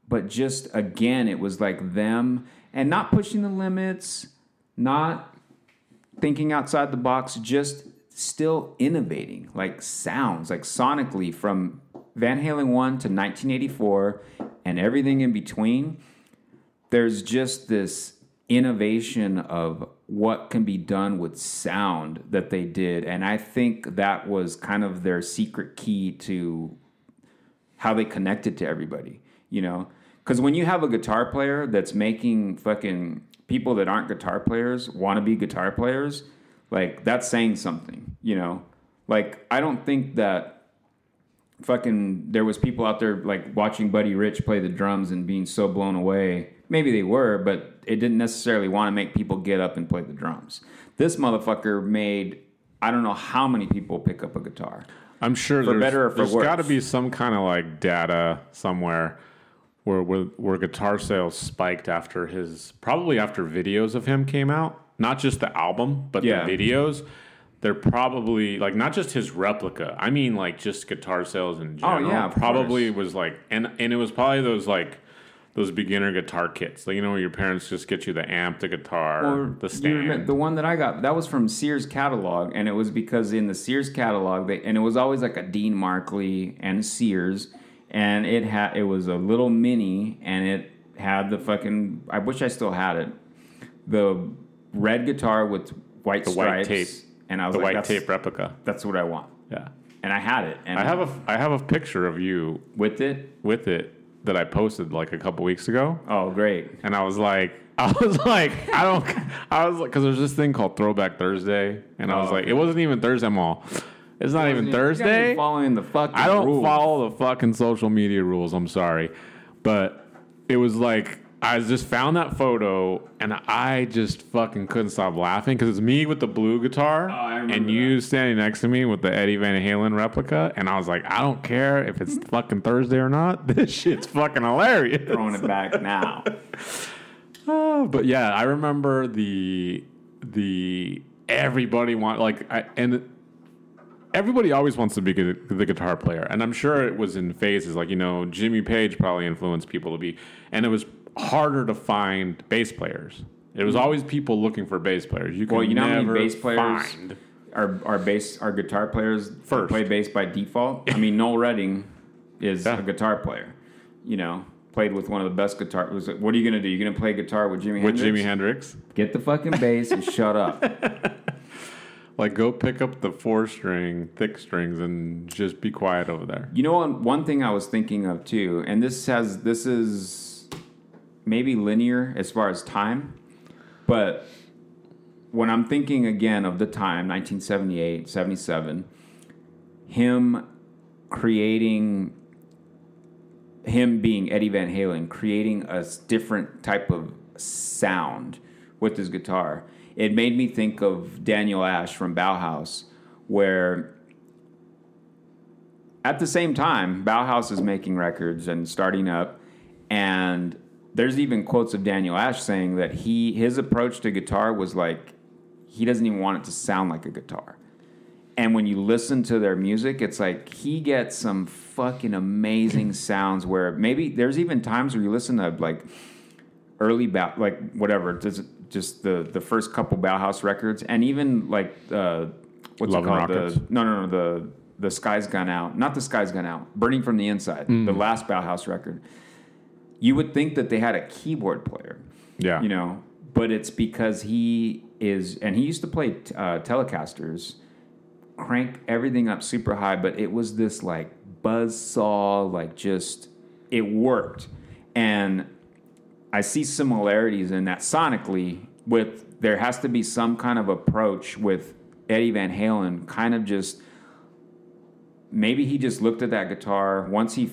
S1: but just again, it was like them and not pushing the limits, not thinking outside the box, just still innovating, like sounds, like sonically from Van Halen 1 to 1984 and everything in between. There's just this innovation of what can be done with sound that they did. And I think that was kind of their secret key to how they connected to everybody, you know? Because when you have a guitar player that's making fucking people that aren't guitar players want to be guitar players, like that's saying something, you know? Like, I don't think that fucking there was people out there like watching Buddy Rich play the drums and being so blown away. Maybe they were, but it didn't necessarily want to make people get up and play the drums. This motherfucker made I don't know how many people pick up a guitar.
S2: I'm sure
S1: For
S2: there's,
S1: better or for
S2: there's got to be some kind of like data somewhere where, where where guitar sales spiked after his probably after videos of him came out, not just the album, but
S1: Yeah.
S2: the videos. They're probably like not just his replica. I mean, like just guitar sales in oh, general.
S1: Oh, yeah,
S2: probably was like, and and it was probably those like those beginner guitar kits, like you know, where your parents just get you the amp, the guitar,
S1: Or
S2: the stand.
S1: the one that I got that was from Sears catalog, and it was because in the Sears catalog, they and it was always like a Dean Markley and Sears, and it had it was a little mini, and it had the fucking. I wish I still had it, the red guitar with white
S2: The white tape.
S1: and I was
S2: the
S1: like,
S2: white tape replica.
S1: That's what I want,
S2: Yeah,
S1: and I had it, and
S2: I have a I have a picture of you
S1: with it.
S2: with it that I posted like a couple weeks ago,
S1: Oh, great!
S2: and I was like, I was like, I don't, I was like, because there's this thing called Throwback Thursday, and I was
S1: Oh.
S2: like, it wasn't even Thursday. I'm all, it's not even
S1: You guys are
S2: Thursday.
S1: following the fucking.
S2: I don't
S1: rules.
S2: follow the fucking social media rules. I'm sorry, but it was like I just found that photo and I just fucking couldn't stop laughing because it's me with the blue guitar
S1: Oh,
S2: and you standing next to me with the Eddie Van Halen replica, and I was like, I don't care if it's fucking Thursday or not. This shit's fucking hilarious.
S1: throwing it back now.
S2: Oh, but yeah, I remember the the everybody want like I, and everybody always wants to be the guitar player, and I'm sure it was in phases. Like you know, Jimmy Page probably influenced people to be, and it was harder to find bass players. It was always people looking for bass players. You could
S1: Well, you know how
S2: never
S1: many bass players
S2: find.
S1: are are bass our guitar players
S2: First.
S1: play bass by default. I mean, Noel Redding is
S2: Yeah.
S1: a guitar player. You know, played with one of the best guitar. was- What are you gonna do? You're gonna play guitar with Jimmy?
S2: with
S1: Hendrix?
S2: Jimi Hendrix.
S1: Get the fucking bass and shut up.
S2: Like, go pick up the four string, thick strings, and just be quiet over there.
S1: You know, what? one thing I was thinking of too, and this has this is maybe linear as far as time, but when I'm thinking again of the time, 1978, 77, him creating him being Eddie Van Halen, creating a different type of sound with his guitar. It made me think of Daniel Ash from Bauhaus, where at the same time, Bauhaus is making records and starting up, and there's even quotes of Daniel Ash saying that he his approach to guitar was like he doesn't even want it to sound like a guitar. And when you listen to their music, it's like he gets some fucking amazing sounds where maybe there's even times where you listen to like early ba- like whatever, just, the the first couple Bauhaus records, and even like uh, what's
S2: Love
S1: it called? The, no, no, no, the the Sky's Gone Out, not the Sky's Gone Out, Burning from the Inside, the last Bauhaus record. You would think that they had a keyboard player
S2: Yeah.
S1: you know but it's because he is and he used to play uh, telecasters crank everything up super high but it was this like buzz saw like just it worked and i see similarities in that sonically with there has to be some kind of approach with eddie van halen kind of just maybe he just looked at that guitar once he f-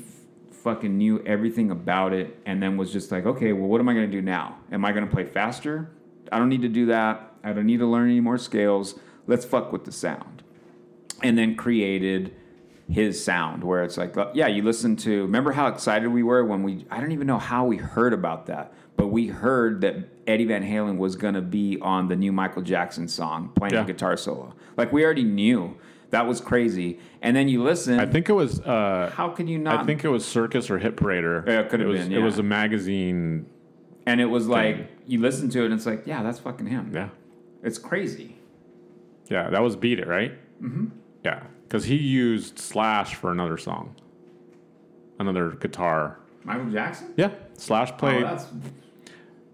S1: fucking knew everything about it and then was just like okay well what am i going to do now? Am i going to play faster? I don't need to do that. I don't need to learn any more scales. Let's fuck with the sound. And then created his sound where it's like uh, yeah you listen to remember how excited we were when we i don't even know how we heard about that but we heard that eddie van halen was going to be on the new michael jackson song playing
S2: Yeah.
S1: a guitar solo like we already knew that was crazy and then you listen
S2: I think it was. Uh,
S1: how can you not
S2: I think it was Circus or Hit Parader.
S1: Yeah, it could have
S2: was,
S1: been,
S2: It was a magazine.
S1: and it was like you listen to it and it's like yeah that's fucking him
S2: Yeah.
S1: it's crazy
S2: Yeah, that was Beat It, right? Mm-hmm. Yeah, because he used Slash for another song, another guitar.
S1: michael jackson
S2: Yeah, Slash
S1: oh,
S2: played.
S1: that's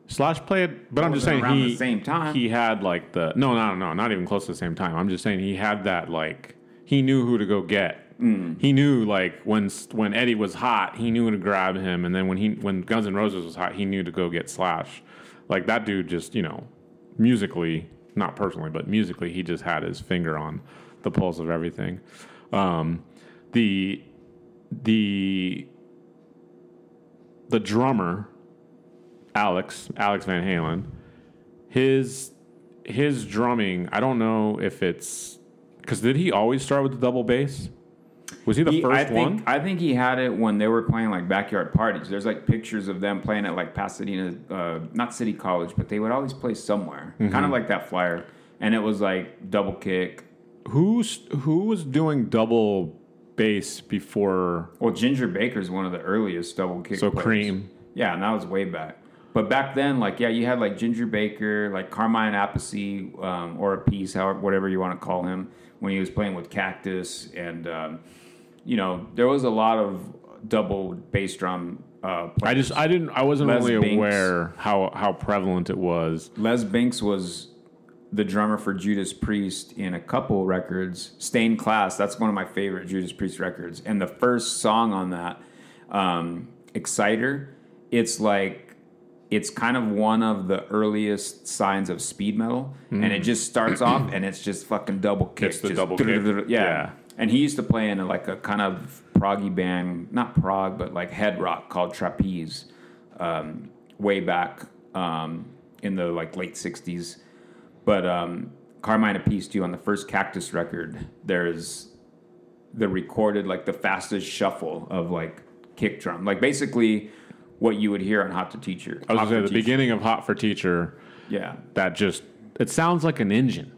S2: Slash played, but I'm just saying
S1: around
S2: he
S1: the same time.
S2: he had like the no no no not even close to the same time. I'm just saying he had that like he knew who to go get.
S1: Mm.
S2: He knew like when when Eddie was hot, he knew to grab him, and then when he when Guns N' Roses was hot, he knew to go get Slash. Like that dude just you know musically, not personally, but musically, he just had his finger on the pulse of everything. Um, the the the drummer Alex, Alex Van Halen, his his drumming, I don't know if it's because did he always start with the double bass? Was he the
S1: He-
S2: first
S1: I think
S2: one?
S1: I think he had it when they were playing like backyard parties. There's like pictures of them playing at like Pasadena, uh, not City College, but they would always play somewhere,
S2: Mm-hmm.
S1: kind of like that flyer. And it was like double kick.
S2: Who's who was doing double bass before?
S1: Well, Ginger Baker's one of the earliest double kick.
S2: So
S1: players.
S2: Cream.
S1: Yeah, and that was way back. But back then, like, yeah, you had like Ginger Baker, like Carmine Appice, um, or a piece, however, whatever you want to call him, when he was playing with Cactus, and um, you know, there was a lot of double bass drum. Uh,
S2: I just I didn't I wasn't
S1: Les
S2: really
S1: Binks.
S2: aware how how prevalent it was.
S1: Les Binks was the drummer for Judas Priest in a couple records. Stained Class, that's one of my favorite Judas Priest records. And the first song on that, um, Exciter, it's like it's kind of one of the earliest signs of speed metal, and it just starts off and it's just fucking double kick.
S2: Mm. It's the
S1: just
S2: double kick.
S1: Yeah.
S2: Yeah.
S1: And he used to play in a, like a kind of proggy band, not prog, but like head rock called Trapeze, um, way back um, in the like late '60s. But um, Carmine Appice too on the first Cactus record. There's the recorded like the fastest shuffle of like kick drum, like basically what you would hear on Hot to Teacher.
S2: I was gonna say the beginning of Hot for Teacher.
S1: Yeah.
S2: That just it sounds like an engine.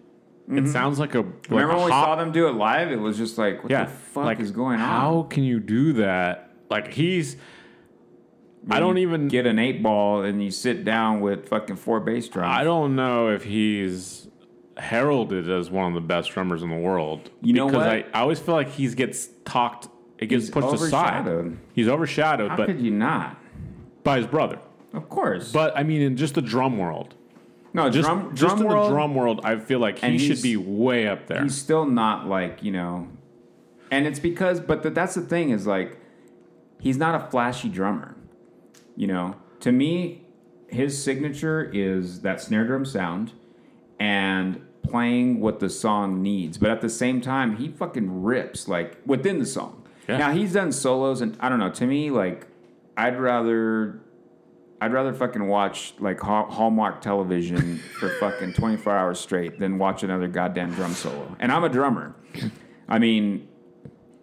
S2: It sounds like a like
S1: Mm-hmm. Remember when we
S2: hot
S1: saw them do it live? It was just like, what
S2: yeah,
S1: the fuck
S2: like,
S1: is going on?
S2: How can you do that? Like he's, I don't even.
S1: get an eight ball and you sit down with fucking four bass drums.
S2: I don't know if he's heralded as one of the best drummers in the world.
S1: You know
S2: because
S1: what?
S2: I, I always feel like he gets talked. It gets
S1: He's
S2: pushed aside. He's overshadowed,
S1: How
S2: but
S1: could you not?
S2: by his brother.
S1: Of course.
S2: But I mean, in just the drum world,
S1: no,
S2: just
S1: drum,
S2: just
S1: drum
S2: in
S1: world,
S2: the drum world, I feel like he should be way up there.
S1: he's still not like you know and it's because but th- that's the thing is like he's not a flashy drummer you know to me his signature is that snare drum sound and playing what the song needs but at the same time he fucking rips like within the song
S2: Yeah.
S1: now he's done solos and i don't know to me like I'd rather I'd rather fucking watch like Hallmark television for fucking 24 hours straight than watch another goddamn drum solo. And I'm a drummer. I mean,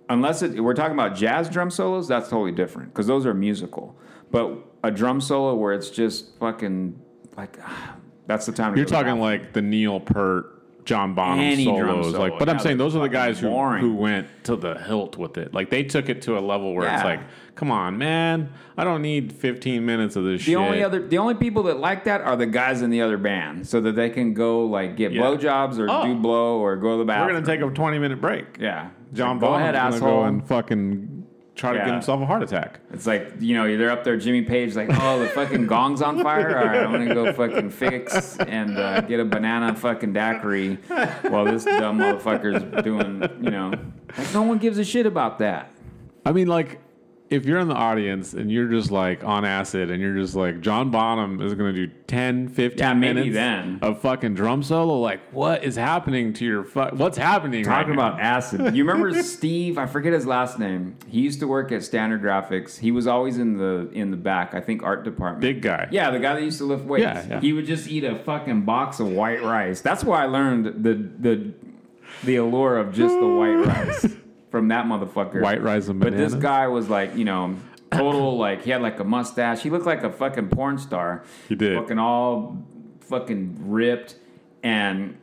S1: unless it, we're talking about jazz drum solos, that's totally different because those are musical. But a drum solo where it's just fucking like that's the time. To
S2: You're
S1: go
S2: talking like the Neil Peart, John Bonham
S1: Any
S2: solos,
S1: solo,
S2: like. But I'm saying those are the guys who
S1: boring.
S2: who went to the hilt with it. Like they took it to a level where it's like, come on, man, I don't need 15 minutes of this
S1: The
S2: shit.
S1: only other, the only people that like that are the guys in the other band, so that they can go like get
S2: Yeah.
S1: blowjobs or
S2: Oh.
S1: do blow or go to the bathroom.
S2: We're gonna take a 20 minute break.
S1: yeah,
S2: John
S1: go
S2: Bonham's
S1: ahead,
S2: gonna
S1: asshole.
S2: go and fucking try to give himself a heart attack.
S1: It's like you know they're up there. Jimmy Page like, oh, the fucking gong's on fire. All right, I'm gonna go fucking fix and uh, get a banana fucking daiquiri while this dumb motherfucker's doing. You know, like no one gives a shit about that.
S2: I mean, like, if you're in the audience and you're just like on acid and you're just like, John Bonham is going to do 10, 15
S1: Yeah,
S2: minutes
S1: then.
S2: of fucking drum solo, like, what is happening to your fu- What's happening
S1: Talking
S2: right now?
S1: about acid. You remember Steve? I forget his last name. He used to work at Standard Graphics. He was always in the in the back. I think art department.
S2: Big guy.
S1: Yeah, the guy that used to lift weights.
S2: Yeah, yeah.
S1: He would just eat a fucking box of white rice. That's why I learned the the the allure of just the white rice from that motherfucker.
S2: White rice and
S1: But this guy was like, you know, total like he had like a mustache. He looked like a fucking porn star.
S2: He did.
S1: Fucking all fucking ripped and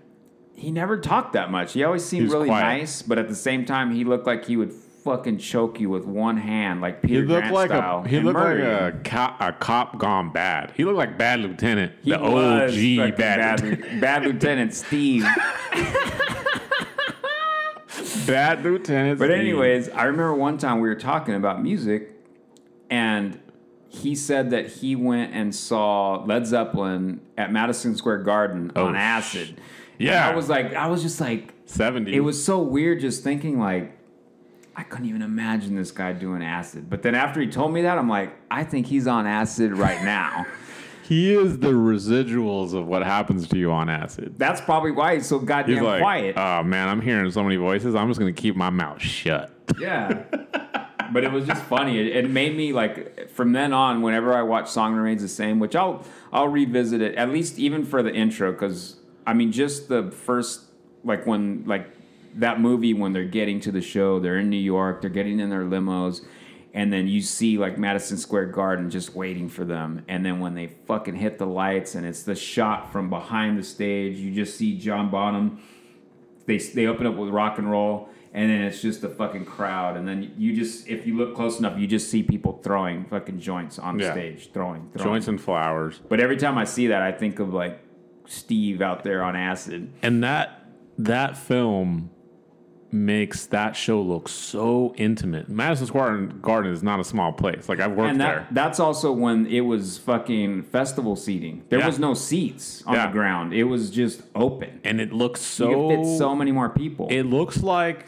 S1: he never talked that much. He always seemed
S2: was
S1: really
S2: quiet.
S1: nice, but at the same time he looked like he would fucking choke you with one hand like Peter He
S2: looked
S1: Grant
S2: like
S1: style.
S2: a he looked like a cop, a cop gone bad. He looked like Bad Lieutenant,
S1: He
S2: the OG bad,
S1: bad, bad Lieutenant Steve.
S2: bad Lieutenant.
S1: But anyways, I remember one time we were talking about music, and he said that he went and saw Led Zeppelin at Madison Square Garden
S2: Oh,
S1: on
S2: sh-
S1: acid.
S2: yeah.
S1: And I was like, I was just like,
S2: 70.
S1: it was so weird just thinking like. I couldn't even imagine this guy doing acid. But then after he told me that, I'm like, I think he's on acid right now.
S2: he is the residuals of what happens to you on acid.
S1: That's probably why he's so
S2: He's
S1: goddamn
S2: like,
S1: quiet.
S2: oh man, I'm hearing so many voices. I'm just gonna keep my mouth shut.
S1: Yeah. but it was just funny. It, it made me like from then on, whenever I watch Song Remains the Same, which I'll I'll revisit it at least even for the intro because I mean just the first like when like that movie when they're getting to the show, they're in New York, they're getting in their limos. And then you see like Madison Square Garden just waiting for them. And then when they fucking hit the lights and it's the shot from behind the stage, you just see John Bonham they they open up with rock and roll and then it's just a fucking crowd and then you just if you look close enough you just see people throwing fucking joints on
S2: Yeah.
S1: stage throwing, throwing
S2: Joints and flowers.
S1: but every time i see that i think of like steve out there on acid
S2: And that that film makes that show look so intimate. Madison Square Garden is not a small place. Like I've worked
S1: and that
S2: there.
S1: that's also when it was fucking festival seating there
S2: Yeah.
S1: was no seats on
S2: Yeah.
S1: the ground it was just open
S2: And it looks
S1: you
S2: so
S1: could fit so many more people
S2: It looks like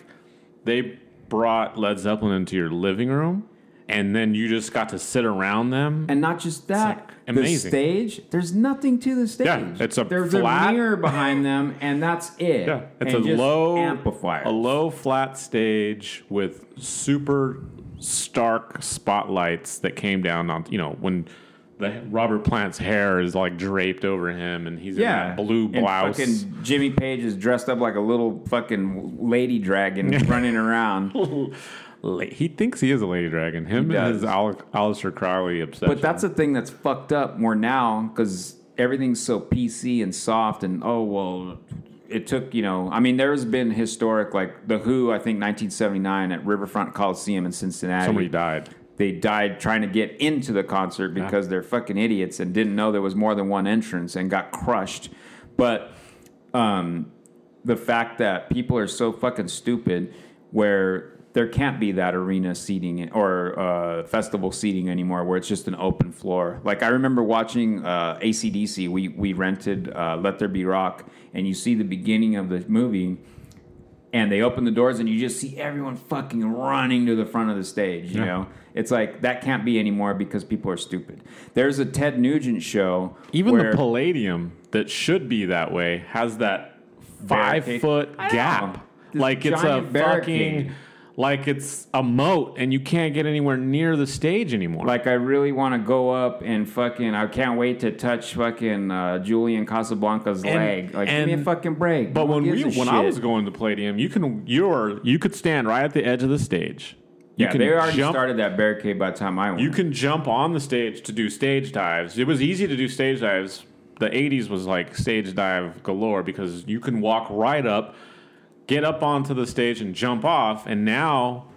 S2: they brought Led Zeppelin into your living room and then you just got to sit around them.
S1: And not just that,
S2: like
S1: the
S2: amazing.
S1: stage. There's nothing to the stage.
S2: Yeah, it's a
S1: there's
S2: flat-
S1: a mirror behind them, and that's it.
S2: yeah, it's
S1: And
S2: a low
S1: amplifier.
S2: a low flat stage with super stark spotlights that came down on you know when the Robert Plant's hair is like draped over him and he's
S1: yeah,
S2: in that blue blouse.
S1: And fucking Jimmy Page is dressed up like a little fucking lady dragon running around.
S2: He thinks he is a lady dragon. Him and his Al- Aleister Crowley obsession.
S1: But that's the thing that's fucked up more now because everything's so PC and soft, and oh well, it took you know. I mean, there's been historic like the Who. I think 1979 at Riverfront Coliseum in Cincinnati.
S2: somebody died.
S1: They died trying to get into the concert because they're fucking idiots and didn't know there was more than one entrance and got crushed. But um, the fact that people are so fucking stupid where there can't be that arena seating or uh, festival seating anymore where it's just an open floor. Like I remember watching uh, ACDC, we, we rented uh, Let There Be Rock, and you see the beginning of the movie and they open the doors and you just see everyone fucking running to the front of the stage you
S2: Yeah.
S1: know it's like that can't be anymore because people are stupid there's a ted nugent show
S2: Even the Palladium that should be that way has that five
S1: Barricade.
S2: foot gap. Like it's a
S1: barricade.
S2: fucking like it's a moat and you can't get anywhere near the stage anymore.
S1: Like I really want to go up and fucking. I can't wait to touch fucking uh, Julian Casablancas'
S2: And-
S1: leg. Like give me a fucking break.
S2: but
S1: No
S2: when we when I was going to the Palladium, you can you're you could stand right at the edge of the stage. You
S1: yeah,
S2: can
S1: they already
S2: jump,
S1: started that barricade by the time I went.
S2: You can jump on the stage to do stage dives. It was easy to do stage dives. The 80s was like stage dive galore because you can walk right up, get up onto the stage and jump off. And now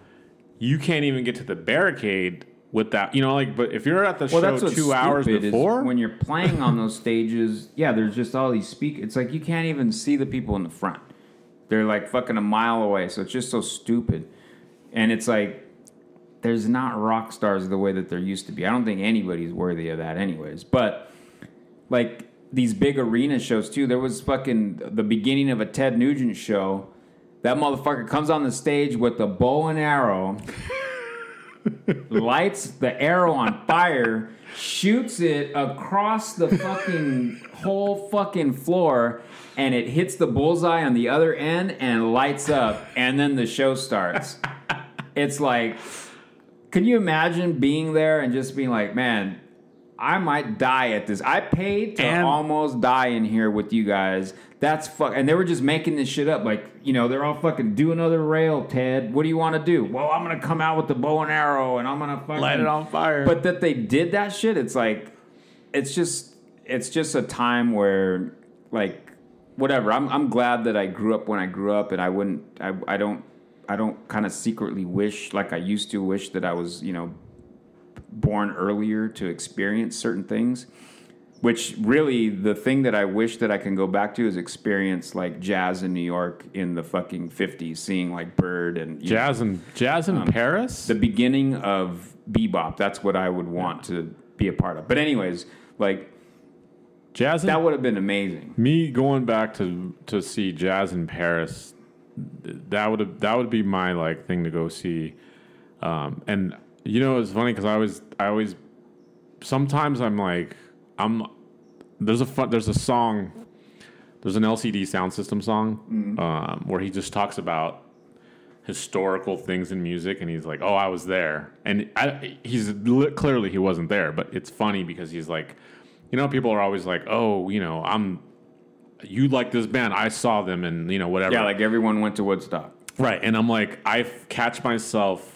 S2: you can't even get to the barricade with that. You know, like, but if you're at the
S1: well,
S2: show
S1: that's
S2: two hours before,
S1: when you're playing on those stages. Yeah, there's just all these speak. It's like you can't even see the people in the front. They're like fucking a mile away. So it's just so stupid. And it's like there's not rock stars the way that there used to be. I don't think anybody's worthy of that, anyways. But like these big arena shows too. There was fucking the beginning of a Ted Nugent show. That motherfucker comes on the stage with a bow and arrow, lights the arrow on fire, shoots it across the fucking whole fucking floor, and it hits the bullseye on the other end and lights up, and then the show starts. It's like, can you imagine being there and just being like, man, I might die at this. I paid to
S2: And-
S1: almost die in here with you guys. That's fuck. And they were just making this shit up. Like, you know, they're all fucking do another rail, Ted. What do you want to do? Well, I'm gonna come out with the bow and arrow, and I'm gonna fucking
S2: light it on fire.
S1: But that they did that shit, it's like, it's just, it's just a time where, like, whatever. I'm, I'm glad that I grew up when I grew up, and I wouldn't, I, I don't, I don't kind of secretly wish, like I used to wish that I was, you know, born earlier to experience certain things. Which really, the thing that I wish that I can go back to is experience like jazz in New York in the fucking fifties, seeing like Bird and know,
S2: jazz in jazz in Paris.
S1: the beginning of bebop. That's what I would want to be a part of. But anyways, like
S2: jazz in
S1: that would have been amazing.
S2: me going back to to see jazz in Paris, that would have that would be my like thing to go see. Um, and you know, it's funny because I always I always sometimes I'm like I'm there's a fun, there's a song there's an LCD Soundsystem song um, where he just talks about historical things in music and he's like oh I was there and I, he's clearly he wasn't there but it's funny because he's like you know people are always like oh you know I'm you like this band I saw them and you know whatever
S1: Yeah, like everyone went to Woodstock.
S2: Right. And I'm like, I catch myself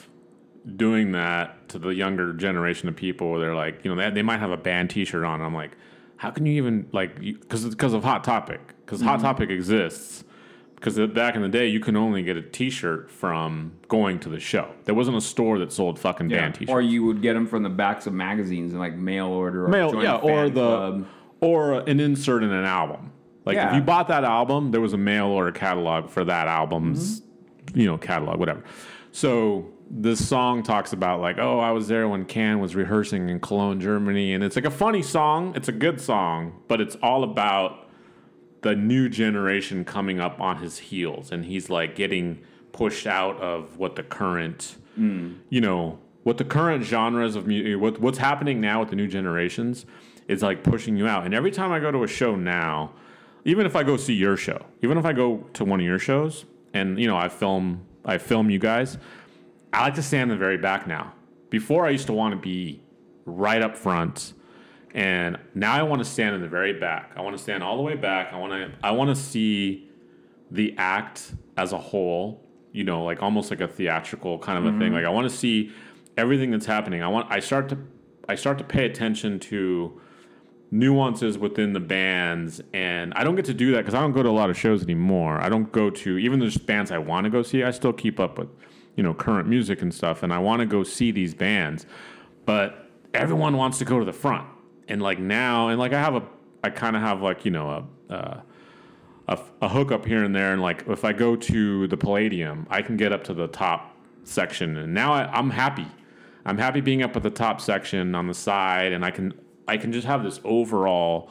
S2: doing that to the younger generation of people where they're like, you know, they, they might have a band t shirt on. I'm like, how can you even, like, because because of Hot Topic, because Hot Topic exists. Because back in the day, you can only get a t shirt from going to the show. There wasn't a store that sold fucking band t shirts.
S1: Or you would get them from the backs of magazines and like mail order. Or
S2: Mail, yeah, or the
S1: club.
S2: or an insert in an album. Like if you bought that album, there was a mail order catalog for that album's,
S1: Mm-hmm.
S2: you know, catalog, whatever. So this song talks about like, oh, I was there when Can was rehearsing in Cologne, Germany, and it's like a funny song. It's a good song, but it's all about the new generation coming up on his heels, and he's like getting pushed out of what the current, hmm. you know, what the current genres of music, what, what's happening now with the new generations is like pushing you out. And every time I go to a show now, even if I go see your show, even if I go to one of your shows, and you know, I film, I film you guys, I like to stand in the very back now. Before I used to want to be right up front, and now I want to stand in the very back. I want to stand all the way back. I want to I want to see the act as a whole, you know, like almost like a theatrical kind of a thing. Mm-hmm. Like I want to see everything that's happening. I want I start to I start to pay attention to nuances within the bands and I don't get to do that because I don't go to a lot of shows anymore. I don't go to even the bands I want to go see. I still keep up with you know current music and stuff, and I want to go see these bands, but everyone wants to go to the front. And like now, and like I have a, I kind of have like you know a. Uh, a, a hookup here and there, and like if I go to the Palladium, I can get up to the top section, and now I, I'm happy. I'm happy being up at the top section on the side, and I can I can just have this overall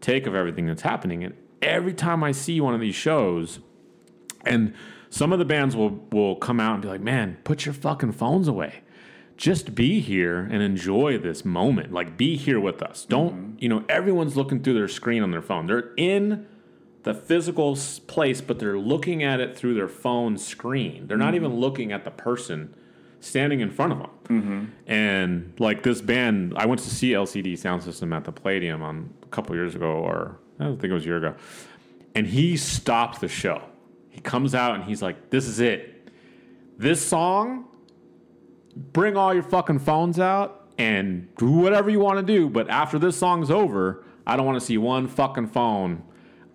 S2: take of everything that's happening. And every time I see one of these shows, and some of the bands will will come out and be like, "Man, put your fucking phones away. Just be here and enjoy this moment. Like be here with us. Don't, mm-hmm. you know, everyone's looking through their screen on their phone. They're in the physical place, but they're looking at it through their phone screen. They're not mm-hmm. even looking at the person standing in front of them. Mm-hmm. And like this band, I went to see LCD Soundsystem at the Palladium on a couple years ago, or I don't think it was a year ago. And he stopped the show. He comes out and he's like, "This is it. This song bring all your fucking phones out and do whatever you want to do. But after this song's over, I don't want to see one fucking phone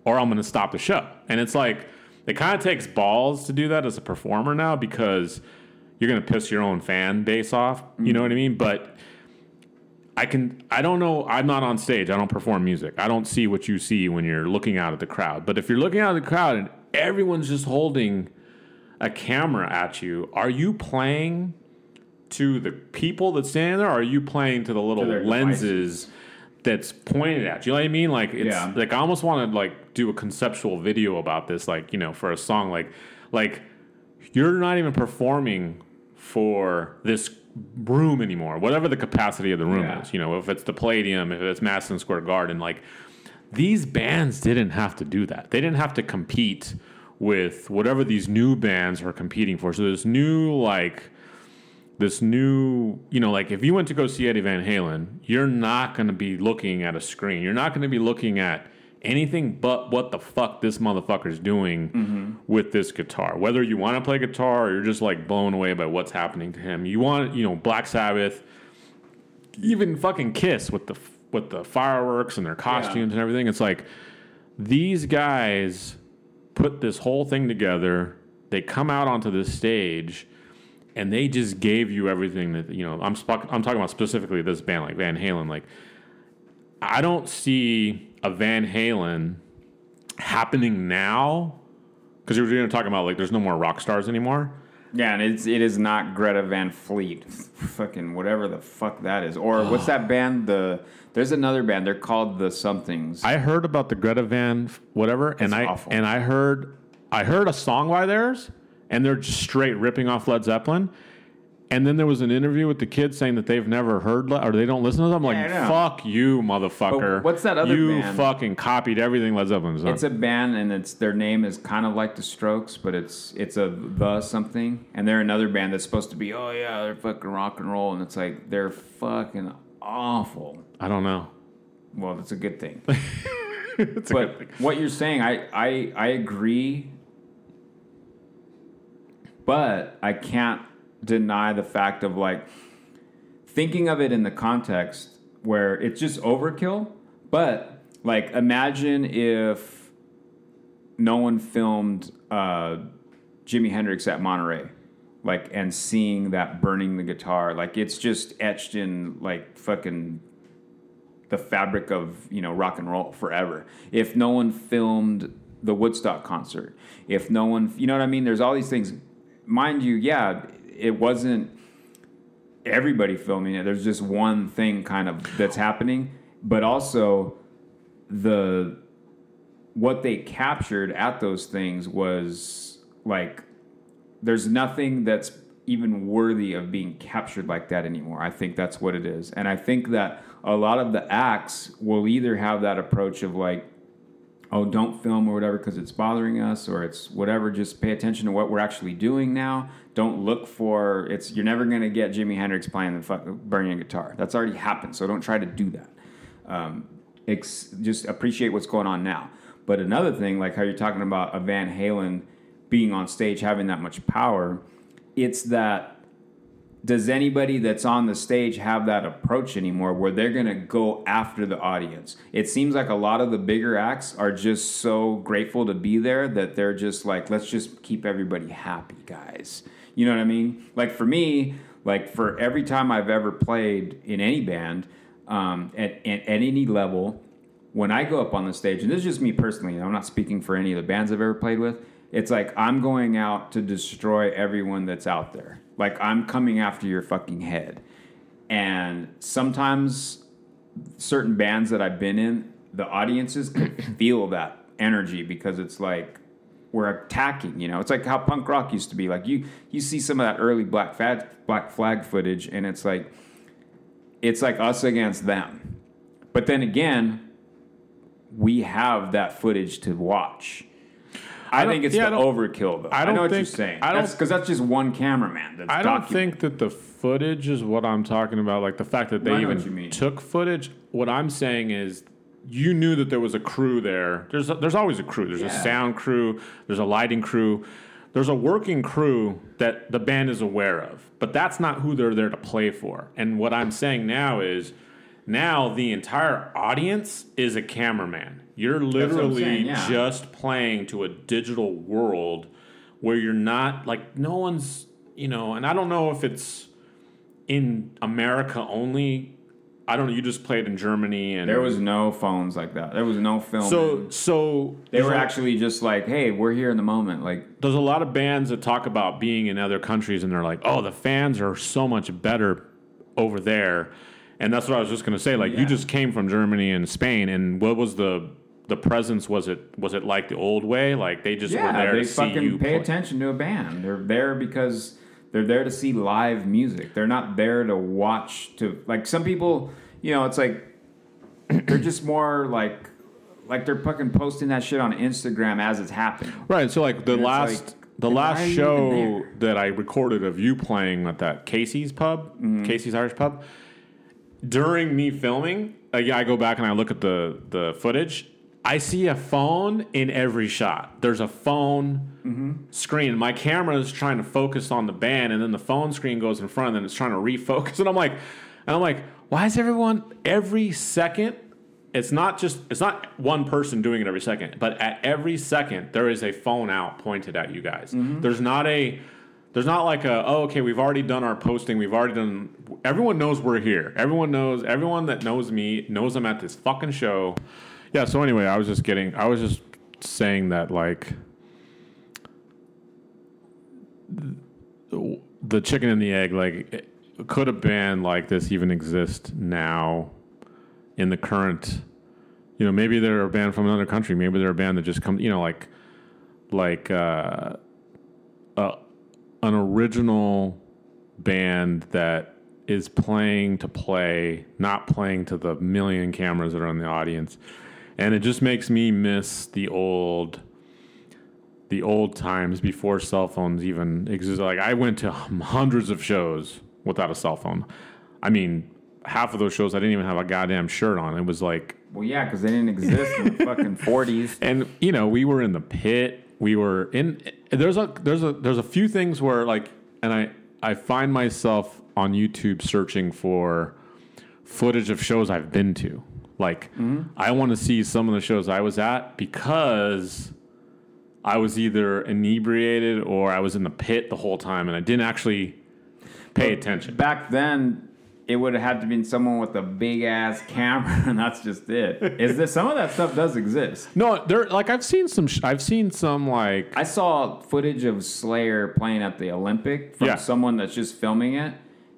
S2: or I'm to stop the show. And it's like, it kind of takes balls to do that as a performer now because you're to piss your own fan base off. You know what I mean? But I can, I don't know, I'm not on stage. I don't perform music. I don't see what you see when you're looking out at the crowd. But if you're looking out at the crowd and everyone's just holding a camera at you, are you playing to the people that's standing there, or are you playing to the little
S1: their
S2: lenses that's pointed at you? You know what I mean? Like it's
S1: Yeah.
S2: like I almost want to like do a conceptual video about this, like you know, for a song. Like like you're not even performing for this room anymore, whatever the capacity of the room
S1: Yeah.
S2: is. You know, if it's the Palladium, if it's Madison Square Garden, like these bands didn't have to do that. They didn't have to compete with whatever these new bands are competing for. So this new like this new, you know, like if you went to go see Eddie Van Halen, you're not going to be looking at a screen. You're not going to be looking at anything but what the fuck this motherfucker's doing mm-hmm. with this guitar. Whether you want to play guitar or you're just like blown away by what's happening to him. You want, you know, Black Sabbath, even fucking Kiss with the with the fireworks and their costumes and everything. It's like these guys put this whole thing together. They come out onto this stage and they just gave you everything that you know. I'm sp- I'm talking about specifically this band like Van Halen. Like I don't see a Van Halen happening now because we were going to talk about like there's no more rock stars anymore.
S1: Yeah, and it's it is not Greta Van Fleet, fucking whatever the fuck that is, or what's that band? The there's another band. They're called the somethings.
S2: I heard about the Greta Van whatever, and
S1: It's
S2: I
S1: awful.
S2: and I heard I heard a song by theirs, and they're just straight ripping off Led Zeppelin. And then there was an interview with the kids saying that they've never heard Le- or they don't listen to them. I'm like,
S1: Yeah, I know.
S2: fuck you, motherfucker.
S1: But what's that other
S2: you
S1: band?
S2: fucking copied everything Led Zeppelin's done.
S1: it's a band, and it's their name is kind of like the Strokes, but it's it's a the something, and they're another band that's supposed to be oh yeah they're fucking rock and roll, and it's like they're fucking awful.
S2: I don't know.
S1: Well, that's a good thing.
S2: it's a good thing.
S1: but what you're saying, I, I I agree, but I can't deny the fact of like thinking of it in the context where it's just overkill. But like, imagine if no one filmed uh, Jimi Hendrix at Monterey, like, and seeing that burning the guitar, like it's just etched in like fucking the fabric of you know rock and roll forever. If no one filmed the Woodstock concert, if no one, you know what I mean? There's all these things. Mind you, yeah, it wasn't everybody filming it. There's just one thing kind of that's happening, but also the what they captured at those things was like there's nothing that's even worthy of being captured like that anymore. I think that's what it is. And I think that a lot of the acts will either have that approach of like, oh, don't film or whatever because it's bothering us or it's whatever. Just pay attention to what we're actually doing now. Don't look for it's. You're never gonna get Jimi Hendrix playing the fuck, burning a guitar. That's already happened. So don't try to do that. Um, ex- just appreciate what's going on now. But another thing, like how you're talking about a Van Halen being on stage having that much power, it's that does anybody that's on the stage have that approach anymore where they're going to go after the audience? It seems like a lot of the bigger acts are just so grateful to be there that they're just like, let's just keep everybody happy, guys. You know what I mean? Like for me, like for every time I've ever played in any band um, at, at, at any level, when I go up on the stage, and this is just me personally, I'm not speaking for any of the bands I've ever played with, it's like I'm going out to destroy everyone that's out there. Like I'm coming after your fucking head. And sometimes certain bands that I've been in, the audiences can feel that energy because it's like we're attacking, you know. It's like how punk rock used to be. Like you you see some of that early black flag black flag footage and it's like it's like us against them. But then again, we have that footage to watch. I,
S2: don't-
S1: think it's
S2: yeah,
S1: the overkill, though.
S2: I
S1: I,
S2: don't
S1: know what
S2: think-
S1: you're saying.
S2: I don't-
S1: because that's, just one cameraman. That's
S2: I don't think that the footage is what I'm talking about. Like the fact that they
S1: I know what
S2: even took footage. What I'm saying is, you knew that there was a crew there. There's there's always a crew. There's a sound crew. There's a lighting crew. There's a working crew that the band is aware of. But that's not who they're there to play for. And what I'm saying now is, now the entire audience is a cameraman. You're literally
S1: saying, yeah.
S2: just playing to a digital world where you're not like no one's you know and i don't know if it's in america only i don't know you just played in germany and
S1: There was no phones like that. There was no film.
S2: so so
S1: they were actually just like, "Hey, we're here in the moment." Like,
S2: there's a lot of bands that talk about being in other countries and they're like oh the fans are so much better over there and that's what i was just going to say like you just came from germany and spain and what was the the presence was it was it like the old way like they just were
S1: yeah,
S2: there
S1: they
S2: to see
S1: fucking
S2: you
S1: pay
S2: play.
S1: attention to a band. They're there because they're there to see live music. They're not there to watch. To like some people, you know, it's like they're just more like like they're fucking posting that shit on Instagram as it's happening.
S2: Right. So like the
S1: And
S2: last
S1: like,
S2: the last show that I recorded of you playing at that Casey's pub,
S1: Mm-hmm.
S2: Casey's Irish pub. During me filming, uh, yeah, I go back and I look at the the footage. I see a phone in every shot. There's a phone
S1: Mm-hmm.
S2: screen. My camera is trying to focus on the band, and then the phone screen goes in front, and then it's trying to refocus. And I'm like, and I'm like, why is everyone every second? It's not just it's not one person doing it every second, but at every second there is a phone out pointed at you guys. There's not a there's not like a oh okay we've already done our posting we've already done everyone knows we're here everyone knows everyone that knows me knows I'm at this fucking show yeah so anyway I was just getting I was just saying that like the- chicken and the egg like could a band like this even exist now in the current you know maybe they're a band from another country maybe they're a band that just comes you know like like uh, uh an original band that is playing to play, not playing to the million cameras that are in the audience. And it just makes me miss the old the old times before cell phones even existed. Like I went to hundreds of shows without a cell phone. I mean, half of those shows I didn't even have a goddamn shirt on. It was like
S1: Well, yeah, because they didn't exist in the fucking forties.
S2: and you know we were in the pit we were in there's a there's a there's a few things where like and i i find myself on youtube searching for footage of shows i've been to like i want to see some of the shows i was at because i was either inebriated or i was in the pit the whole time and i didn't actually pay attention
S1: Back then, it would have had to been someone with a big ass camera, and that's just it. Is there some of that stuff does exist?
S2: no there like i've seen some sh- i've seen some like
S1: I saw footage of Slayer playing at the Olympic from
S2: Yeah.
S1: someone that's just filming it,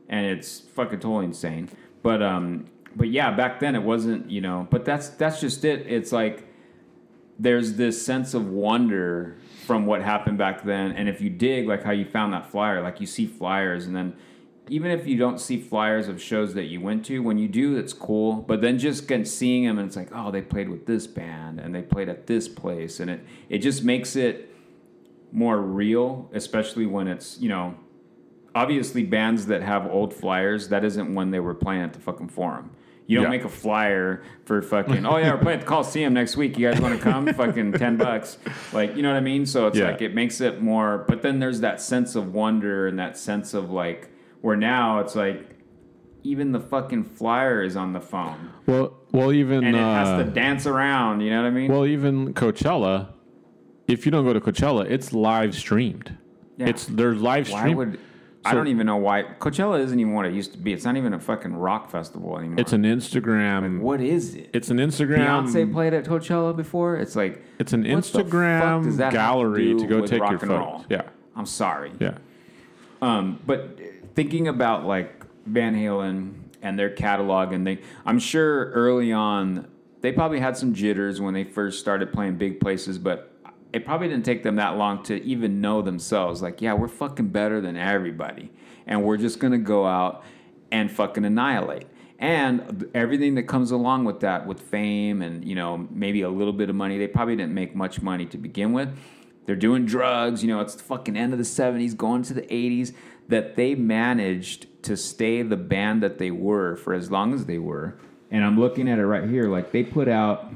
S1: and it's fucking totally insane. But um, but yeah, back then it wasn't, you know. But that's that's just it. It's like there's this sense of wonder from what happened back then, and if you dig, like how you found that flyer, like you see flyers, and then even if you don't see flyers of shows that you went to, when you do, it's cool. But then just seeing them, and it's like, oh, they played with this band, and they played at this place, and it it just makes it more real, especially when it's you know, obviously bands that have old flyers. That isn't when they were playing at the fucking forum. You don't
S2: Yeah.
S1: make a flyer for fucking. Oh yeah, we're playing at the Coliseum next week. You guys want to come? fucking ten bucks. Like you know what I mean? So it's
S2: Yeah.
S1: like it makes it more. But then there's that sense of wonder and that sense of like where now it's like even the fucking flyer is on the phone
S2: well well even
S1: and it
S2: uh,
S1: has to dance around. You know what I mean?
S2: Well, even Coachella, if you don't go to Coachella, it's live streamed.
S1: Yeah.
S2: It's there's live
S1: Why would I don't even know why Coachella isn't even what it used to be. It's not even a fucking rock festival anymore.
S2: it's an Instagram.
S1: what is it?
S2: It's an Instagram.
S1: Beyonce played at Coachella before. It's like
S2: It's an
S1: what the fuck
S2: Instagram
S1: does that have
S2: gallery
S1: do
S2: to go
S1: with
S2: take
S1: rock
S2: your
S1: and
S2: photos. Yeah,
S1: I'm sorry.
S2: yeah.
S1: Um, but thinking about like Van Halen and their catalog, and they, I'm sure early on they probably had some jitters when they first started playing big places, but it probably didn't take them that long to even know themselves. Like, yeah, we're fucking better than everybody, and we're just gonna go out and fucking annihilate. and everything that comes along with that, with fame and you know maybe a little bit of money. They probably didn't make much money to begin with. They're doing drugs. You know, it's the fucking end of the '70s, going to the '80s. That they managed to stay the band that they were for as long as they were. And I'm looking at it right here. Like they put out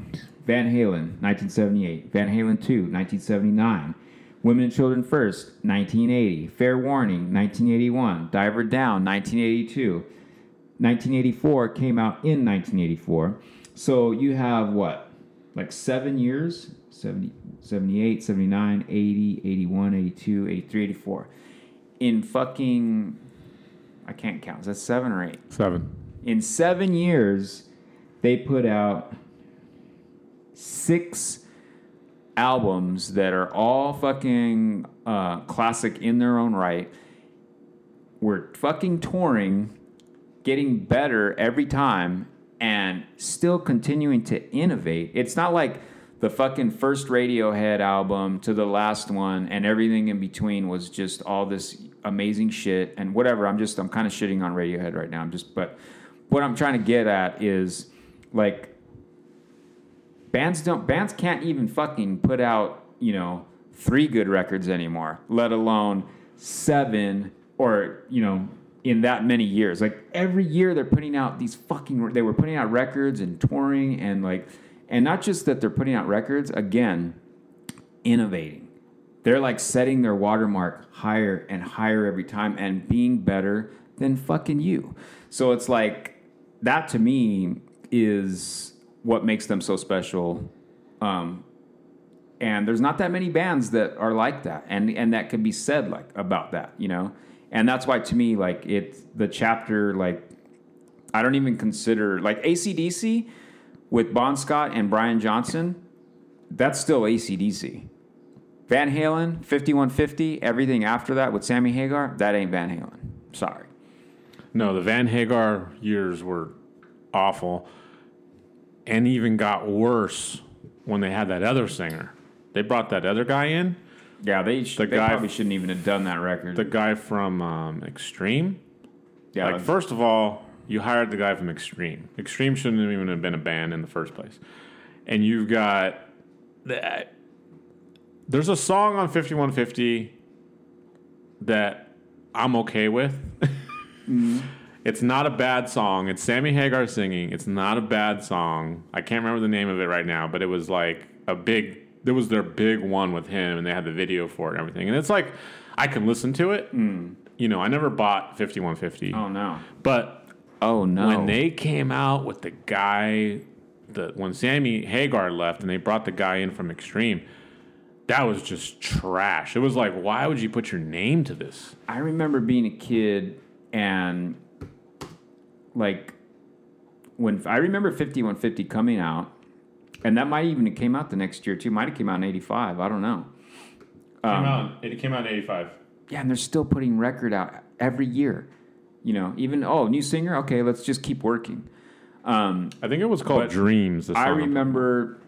S1: Van Halen, 1978. Van Halen 2, 1979. Women and Children First, 1980. Fair Warning, 1981. Diver Down, 1982. 1984 came out in 1984. So you have what? Like seven years? 70, 78, 79, 80, 81, 82, 83, 84. In fucking. I can't count. Is that seven or eight?
S2: Seven.
S1: In seven years, they put out six albums that are all fucking uh, classic in their own right. We're fucking touring, getting better every time, and still continuing to innovate. It's not like the fucking first Radiohead album to the last one, and everything in between was just all this amazing shit and whatever. I'm just I'm kind of shitting on Radiohead right now. I'm just but what I'm trying to get at is like bands don't bands can't even fucking put out you know three good records anymore let alone seven or you know in that many years. Like every year they're putting out these fucking they were putting out records and touring and like and not just that they're putting out records again innovating. They're like setting their watermark higher and higher every time and being better than fucking you. So it's like that to me is what makes them so special. Um, and there's not that many bands that are like that, and and that can be said like about that, you know. And that's why to me, like it's the chapter, like I don't even consider like ACDC with Bon Scott and Brian Johnson. That's still ACDC. Van Halen, 5150, everything after that with Sammy Hagar, that ain't Van Halen. Sorry.
S2: No, the Van Hagar years were awful and even got worse when they had that other singer. They brought that other guy in.
S1: Yeah, they, sh-
S2: The
S1: they
S2: guy-
S1: probably shouldn't even have done that record.
S2: The guy from um, Extreme.
S1: yeah,
S2: like, first of all, you hired the guy from Extreme. Extreme shouldn't even have been a band in the first place. And you've got. The, there's a song on 5150 that I'm okay with. It's not a bad song. It's Sammy Hagar singing. It's not a bad song. I can't remember the name of it right now, but it was like a big. There was their big one with him, and they had the video for it and everything. And it's like I can listen to it. Hmm. You know, I never bought 5150,
S1: oh no.
S2: but
S1: Oh no.
S2: when they came out with the guy, the when Sammy Hagar left, and they brought the guy in from Extreme. That was just trash. It was like, why would you put your name to this?
S1: I remember being a kid and like when I remember 5150 coming out, and that might even it came out the next year too. Might have came out in '85. I don't know. Um,
S2: out. It came out in '85.
S1: Yeah, and they're still putting record out every year. You know, even oh, new singer. Okay, let's just keep working. Um,
S2: I think it was called Dreams. The
S1: I remember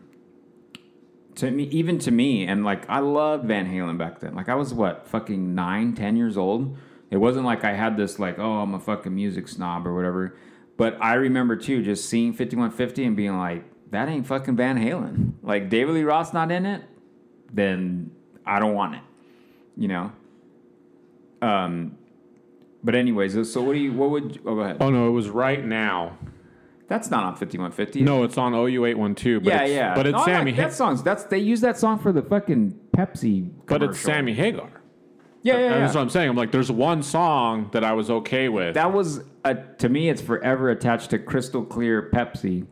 S1: to me, even to me, and like I loved Van Halen back then. Like I was what, fucking nine, ten years old. It wasn't like I had this like, oh, I'm a fucking music snob or whatever. But I remember too, just seeing 5150 and being like, that ain't fucking Van Halen. Like David Lee Roth not in it, then I don't want it. You know. Um. But anyways, so what do you? What would? Oh, go ahead.
S2: Oh no, it was right now.
S1: That's not on 5150.
S2: No, it's on OU812. But
S1: yeah,
S2: it's,
S1: yeah.
S2: But it's
S1: No,
S2: Sammy.
S1: Like that song's that's they use that song for the fucking Pepsi.
S2: but it's. Sammy Hagar.
S1: Yeah, yeah, yeah.
S2: That's what I'm saying. I'm like, there's one song that I was okay with.
S1: That was a, to me. It's forever attached to crystal clear Pepsi.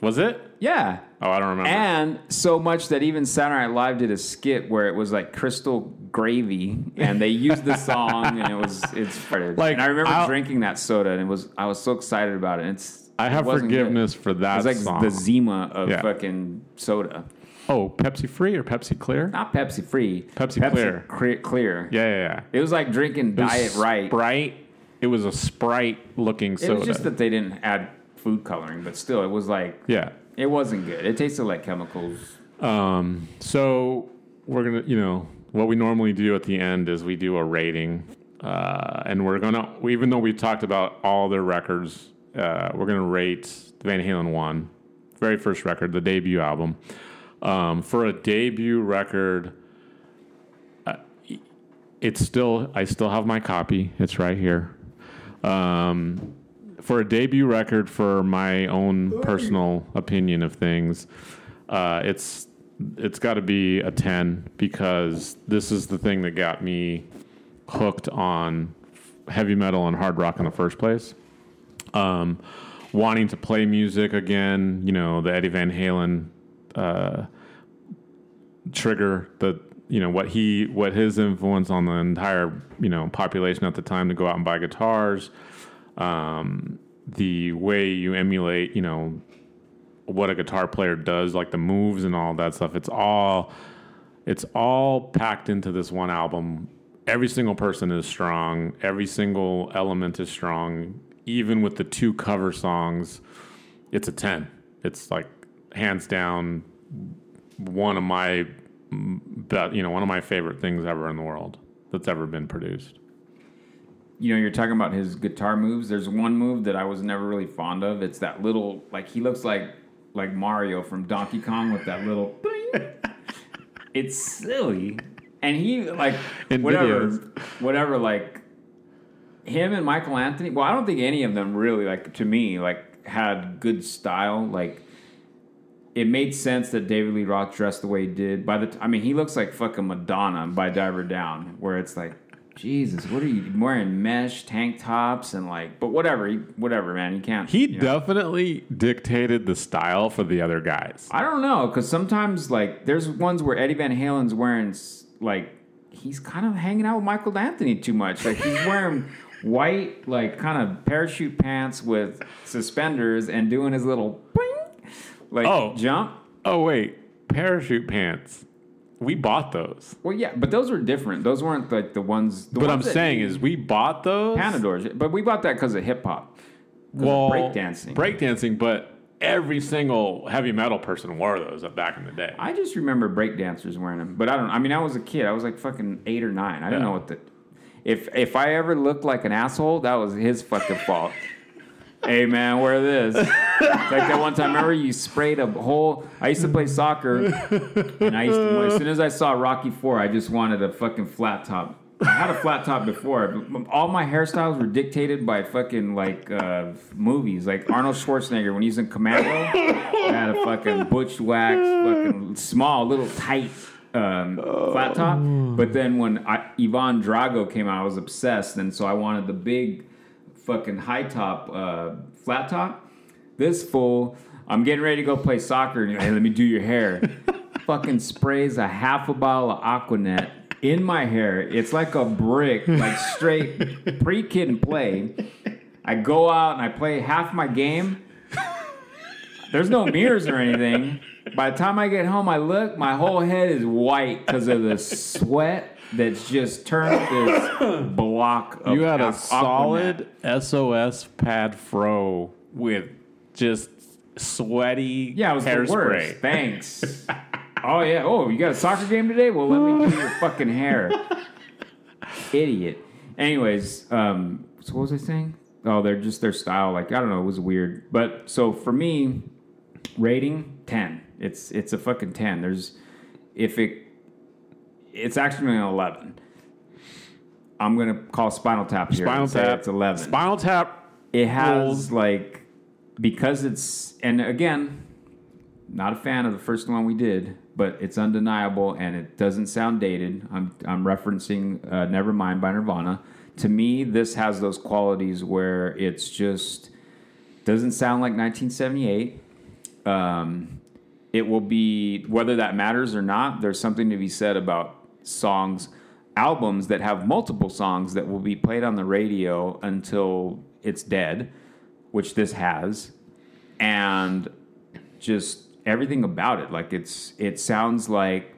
S2: was it?
S1: Yeah,
S2: Oh, I don't remember.
S1: and so much that even Saturday Night Live did a skit where it was like crystal gravy, and they used the song, and it was it's
S2: Like,
S1: like. And I remember
S2: I'll-
S1: drinking that soda, and it was I was so excited about it. It's
S2: I have
S1: it wasn't good.
S2: forgiveness for that
S1: It was like
S2: song.
S1: the Zima of
S2: Yeah.
S1: fucking soda,
S2: oh, Pepsi Free or Pepsi Clear?
S1: not Pepsi free.
S2: Pepsi Clear.
S1: Clear. clear.
S2: Yeah, yeah, yeah.
S1: It was like drinking
S2: was
S1: Diet Right.
S2: Sprite. It was a Sprite looking soda.
S1: It was just that they didn't add food coloring, but still, it was like
S2: yeah.
S1: it wasn't good. It tasted like chemicals.
S2: Um, so we're gonna, you know, what we normally do at the end is we do a rating, uh, and we're gonna, even though we talked about all their records uh, we're gonna rate Van Halen one, very first record, the debut album. Um, for a debut record, uh, it's still I still have my copy. It's right here. Um, for a debut record, for my own personal opinion of things, uh, it's it's got to be a ten because this is the thing that got me hooked on heavy metal and hard rock in the first place. Um, wanting to play music again, you know, the Eddie Van Halen uh, trigger, the you know what he what his influence on the entire you know population at the time to go out and buy guitars, um, the way you emulate, you know, what a guitar player does, like the moves and all that stuff. It's all it's all packed into this one album. Every single person is strong. Every single element is strong. Even with the two cover songs, it's a 10. It's like hands down one of my bet, you know, one of my favorite things ever in the world that's ever been produced.
S1: You know, you're talking about his guitar moves. There's one move that I was never really fond of. It's that little like he looks like like Mario from Donkey Kong with that little it's silly. And he like
S2: In
S1: whatever
S2: videos.
S1: whatever like him and Michael Anthony. Well, I don't think any of them really like to me like had good style. Like it made sense that David Lee Roth dressed the way he did. By the t- I mean, he looks like fucking Madonna by Diver Down, where it's like, Jesus, what are you wearing? Mesh tank tops and like, but whatever, he, whatever, man, you can't.
S2: He
S1: you know.
S2: definitely dictated the style for the other guys.
S1: I don't know, because sometimes like there's ones where Eddie Van Halen's wearing like he's kind of hanging out with Michael Anthony too much. Like he's wearing white like kind of parachute pants with suspenders and doing his little boing, like
S2: Oh.
S1: jump.
S2: Oh wait, parachute pants. We bought those.
S1: Well, yeah, but those were different. Those weren't like the ones. The
S2: What I'm
S1: that-
S2: saying is we bought those.
S1: Panadors, but we bought that because of hip hop.
S2: well,
S1: breakdancing.
S2: Breakdancing, but every single heavy metal person wore those back in the day.
S1: I just remember breakdancers wearing them, but I don't. I mean, I was a kid. I was like fucking eight or nine. I didn't
S2: Yeah.
S1: know what the. If if I ever looked like an asshole, that was his fucking fault. hey man, wear this. like that one time, remember you sprayed a whole. I used to play soccer, and I used to. As soon as I saw Rocky Four, I just wanted a fucking flat top. I had a flat top before. but All my hairstyles were dictated by fucking like uh, movies, like Arnold Schwarzenegger when he's in Commando. I had a fucking butch wax, fucking small, little tight um, flat top. But then when I, Ivan Drago came out, I was obsessed, and so I wanted the big, fucking high top uh, flat top. This fool, I'm getting ready to go play soccer, and hey, let me do your hair. fucking sprays a half a bottle of Aquanet in my hair. It's like a brick, like straight pre kid and play. I go out and I play half my game. There's no mirrors or anything. By the time I get home, I look, my whole head is white because of the sweat that's just turned this block of
S2: you had a solid SOS pad fro with just sweaty
S1: Yeah, it was the worst. Thanks. oh yeah. Oh, you got a soccer game today? Well, let me do your fucking hair. Idiot. Anyways, um, so what was I saying? Oh, they're just their style. Like I don't know, it was weird. But so for me, rating ten. It's it's a fucking ten. There's if it, it's actually an eleven. I'm gonna call Spinal Tap here.
S2: Spinal Tap.
S1: It's eleven
S2: Spinal Tap.
S1: it has like because it's and again not a fan of the first one we did but it's undeniable and it doesn't sound dated i'm, I'm referencing uh, nevermind by nirvana to me this has those qualities where it's just doesn't sound like 1978 um, it will be whether that matters or not there's something to be said about songs albums that have multiple songs that will be played on the radio until it's dead which this has. And just everything about it like it's it sounds like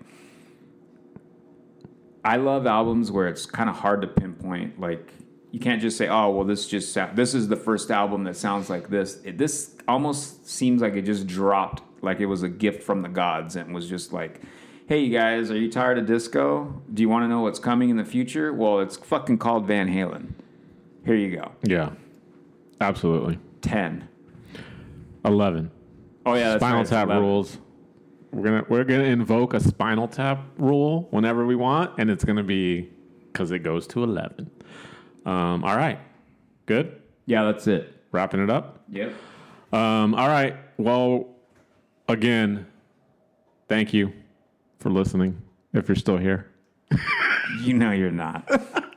S1: i love albums where it's kind of hard to pinpoint like you can't just say oh well this just sound, this is the first album that sounds like this. It, this almost seems like it just dropped like it was a gift from the gods and was just like hey you guys are you tired of disco do you want to know what's coming in the future well it's fucking called van halen here you go
S2: Yeah, absolutely.
S1: ten.
S2: Eleven.
S1: Oh yeah, that's
S2: Spinal
S1: right,
S2: tap
S1: 11.
S2: rules. We're gonna we're gonna invoke a spinal tap rule whenever we want, and it's gonna be because it goes to eleven. Um, all right, good.
S1: Yeah, that's it.
S2: Wrapping it up.
S1: Yep.
S2: Um, all right. Well, again, thank you for listening. If you're still here.
S1: You know you're not.